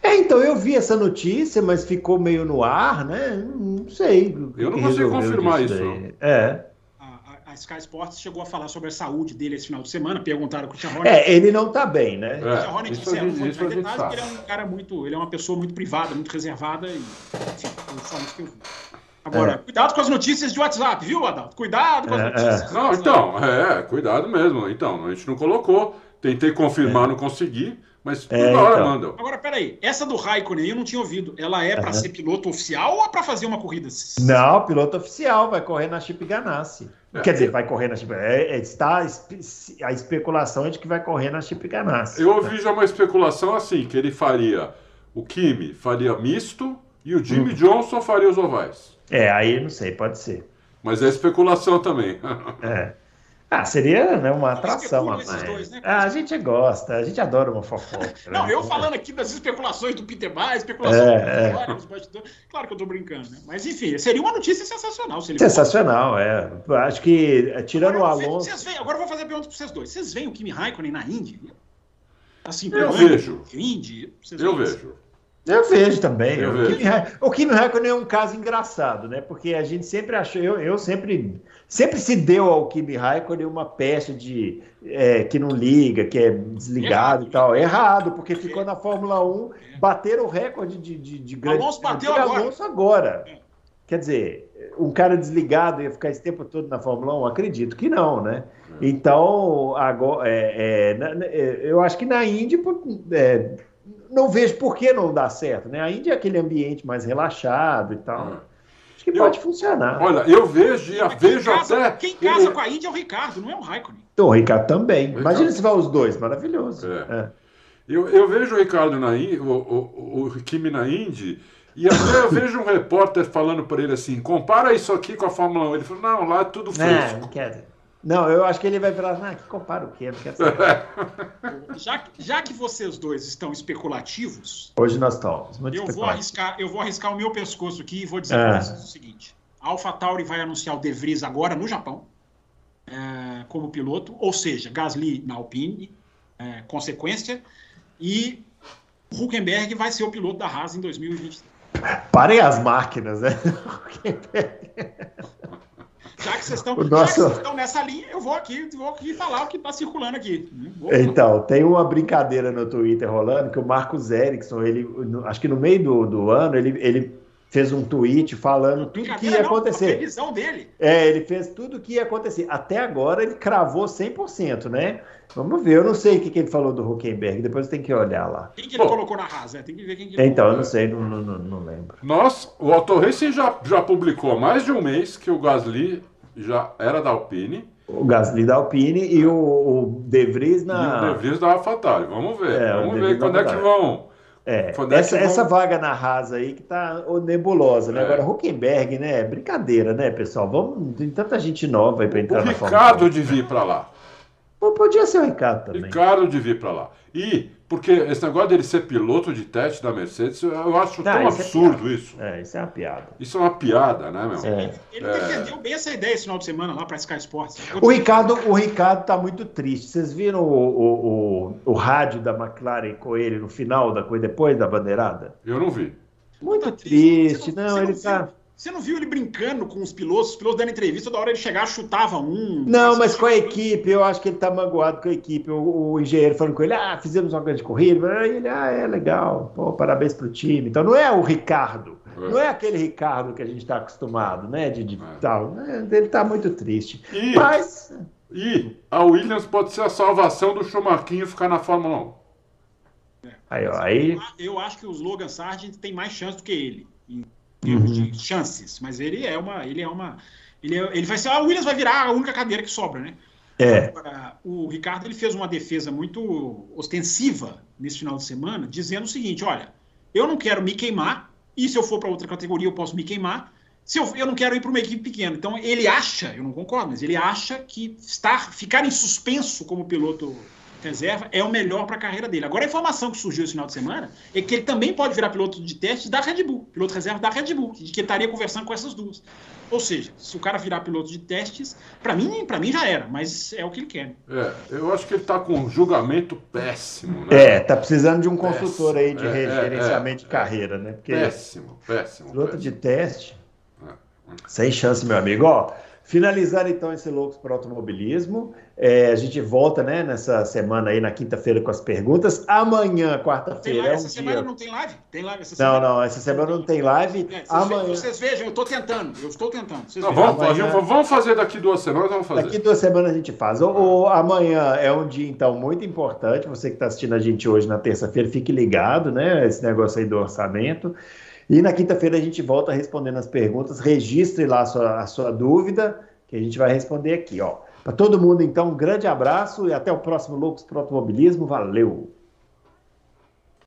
É, então eu vi essa notícia, mas ficou meio no ar, né? Não sei. Eu não consigo confirmar isso. É. A, a, Sky Sports chegou a falar sobre a saúde dele esse final de semana, perguntaram o Tia É, ele não tá bem, né? É, o Horner disse, é, não detalhes, ele é um cara muito, ele é uma pessoa muito privada, muito reservada e, enfim, só isso que eu vi. Agora, é. cuidado com as notícias de WhatsApp, viu, Adalto? Cuidado com as é, notícias. É. Não, então, é, cuidado mesmo. Então, a gente não colocou. Tentei confirmar, é. não consegui. Mas toda é, hora então. mandam. Agora, peraí, essa do Raikkonen eu não tinha ouvido. Ela é para uhum. ser piloto oficial ou é para fazer uma corrida? Não, piloto oficial, vai correr na Chip Ganassi. É. Quer dizer, vai correr na Chip é, é, está A especulação é de que vai correr na Chip Ganassi. Eu ouvi já uma especulação assim, que ele faria o Kimi faria misto e o Jimmy hum. Johnson faria os ovais. É, aí não sei, pode ser. Mas é especulação também. é. Ah, seria né, uma atração, mas... Dois, né? ah, a gente gosta, a gente adora uma fofoca. Né? Não, eu falando aqui das especulações do Peter Bar, especulações é, do é. dos bastidores. Claro que eu tô brincando, né? Mas enfim, seria uma notícia sensacional. sensacional, é. Acho que, é, tirando agora, o Alonso. Vocês veem, agora eu vou fazer a pergunta para vocês dois. Vocês veem o Kimi Raikkonen na Indy? Assim, eu vejo. Indy? eu vejo. Eu vejo também. Eu o, Kimi, o Kimi Raikkonen é um caso engraçado, né? Porque a gente sempre achou, eu, eu sempre, sempre se deu ao Kimi Raikkonen uma peça de é, que não liga, que é desligado Errado, e tal. Errado, porque ficou na Fórmula 1, bateram o recorde de, de, de grande. Alonso bateu agora. Alonso agora. Quer dizer, um cara desligado ia ficar esse tempo todo na Fórmula 1? Acredito que não, né? Então, agora, é, é, é eu acho que na Indy é, não vejo por que não dá certo, né? A Índia é aquele ambiente mais relaxado e tal. É. Que eu, pode funcionar. Olha, eu vejo, eu vejo casa, até. Quem casa com a Índia é o Ricardo, não é o Raikkonen. Então, o Ricardo também. O Imagina se vai os dois, maravilhoso. É. É. Eu, eu vejo o Ricardo na Índia, o, o, o Kimi na Indy, e até eu vejo um repórter falando para ele assim: compara isso aqui com a Fórmula 1. Ele falou: não, lá é tudo fresco. Não, não quero. Não, eu acho que ele vai falar, ah, que compara o quê? Não quero saber. já, já que vocês dois estão especulativos. Hoje nós estamos. Eu vou, arriscar, eu vou arriscar o meu pescoço aqui e vou dizer é. para vocês o seguinte: a AlphaTauri vai anunciar o De Vries agora no Japão, é, como piloto, ou seja, Gasly na Alpine, é, consequência, e Huckenberg vai ser o piloto da Haas em 2023. Parem as máquinas, né? Já que vocês estão, nosso... estão nessa linha, eu vou aqui, vou aqui falar o que está circulando aqui. Vou então, tem uma brincadeira no Twitter rolando que o Marcos Erickson, ele, acho que no meio do, do ano, ele, ele fez um tweet falando tudo que ia acontecer. Não, visão dele. É, ele fez tudo que ia acontecer. Até agora ele cravou 100%, né? Vamos ver, eu não sei o que, que ele falou do Huckenberg, depois tem que olhar lá. Quem que ele Pô, colocou na rasa? Tem que ver quem que ele Então, colocou. eu não sei, não, não, não, lembro. Nós, o Auto Racing já, já publicou há mais de um mês que o Gasly já era da Alpine. O Gasly da Alpine e o, o De Vries na. E o De Vries da AlphaTauri. Vamos ver. É, Vamos ver quando é que vão. É, é essa, vão... essa vaga na Rasa aí que tá nebulosa, né? É. Agora, Huckenberg, né? Brincadeira, né, pessoal? Vamos, tem tanta gente nova aí para entrar o na Ricardo devia ir para lá. Pô, podia ser o Ricardo também. Ricardo devia ir para lá. E, porque esse negócio dele ser piloto de teste da Mercedes, eu acho tão isso é absurdo é isso. É, isso é uma piada. Isso é uma piada, né, meu? É. Ele é. defendeu bem essa ideia esse final de semana lá para Sky Sports. O Ricardo, o Ricardo tá muito triste. Vocês viram o, o, o, o rádio da McLaren com ele no final da coisa, depois da bandeirada? Eu não vi. Muito tá triste. Não, não, ele tá. Você não viu ele brincando com os pilotos? Os pilotos dando entrevista, da hora ele chegar, chutava um. Não, mas com a equipe, eu acho que ele tá magoado com a equipe. O, o engenheiro falando com ele, ah, fizemos uma grande corrida. Aí ele, ah, é legal, pô, parabéns pro time. Então não é o Ricardo, é. não é aquele Ricardo que a gente está acostumado, né? De, de é. tal. Né, ele tá muito triste. E, mas. E a Williams pode ser a salvação do Schumacher ficar na Fórmula 1. É. Aí, ó, aí... Eu acho que os Logan Sargent tem mais chance do que ele termos uhum. de chances, mas ele é uma. Ele é uma. Ele, é, ele vai ser. A Williams vai virar a única cadeira que sobra, né? É. o Ricardo ele fez uma defesa muito ostensiva nesse final de semana, dizendo o seguinte: olha, eu não quero me queimar, e se eu for para outra categoria eu posso me queimar. Se eu, eu não quero ir para uma equipe pequena. Então ele acha, eu não concordo, mas ele acha que estar, ficar em suspenso como piloto reserva é o melhor para a carreira dele. Agora, a informação que surgiu esse final de semana é que ele também pode virar piloto de teste da Red Bull, piloto reserva da Red Bull, de que estaria conversando com essas duas. Ou seja, se o cara virar piloto de testes, para mim, para mim já era, mas é o que ele quer. É, eu acho que ele está com um julgamento péssimo, né? É, tá precisando de um consultor péssimo. aí de é, é gerenciamento é, de carreira, né? Porque péssimo, péssimo. Piloto péssimo. de teste, é, é. sem chance, meu amigo. Ó, Finalizar então esse Loucos para Automobilismo. É, a gente volta né, nessa semana aí, na quinta-feira, com as perguntas. Amanhã, quarta-feira. É um essa dia... semana não tem live? Tem live essa semana? Não, não, essa semana não tem live. É, vocês, Amanhã... vocês vejam, eu estou tentando, eu estou tentando. Não, vamos, amanhã... vamos, fazer daqui duas semanas, vamos fazer. Daqui duas semanas a gente faz. O, o, amanhã é um dia, então, muito importante. Você que está assistindo a gente hoje na terça-feira, fique ligado, né? Esse negócio aí do orçamento. E na quinta-feira a gente volta respondendo as perguntas. Registre lá a sua, a sua dúvida que a gente vai responder aqui, ó. Para todo mundo, então, um grande abraço e até o próximo Loucos para Automobilismo. Valeu!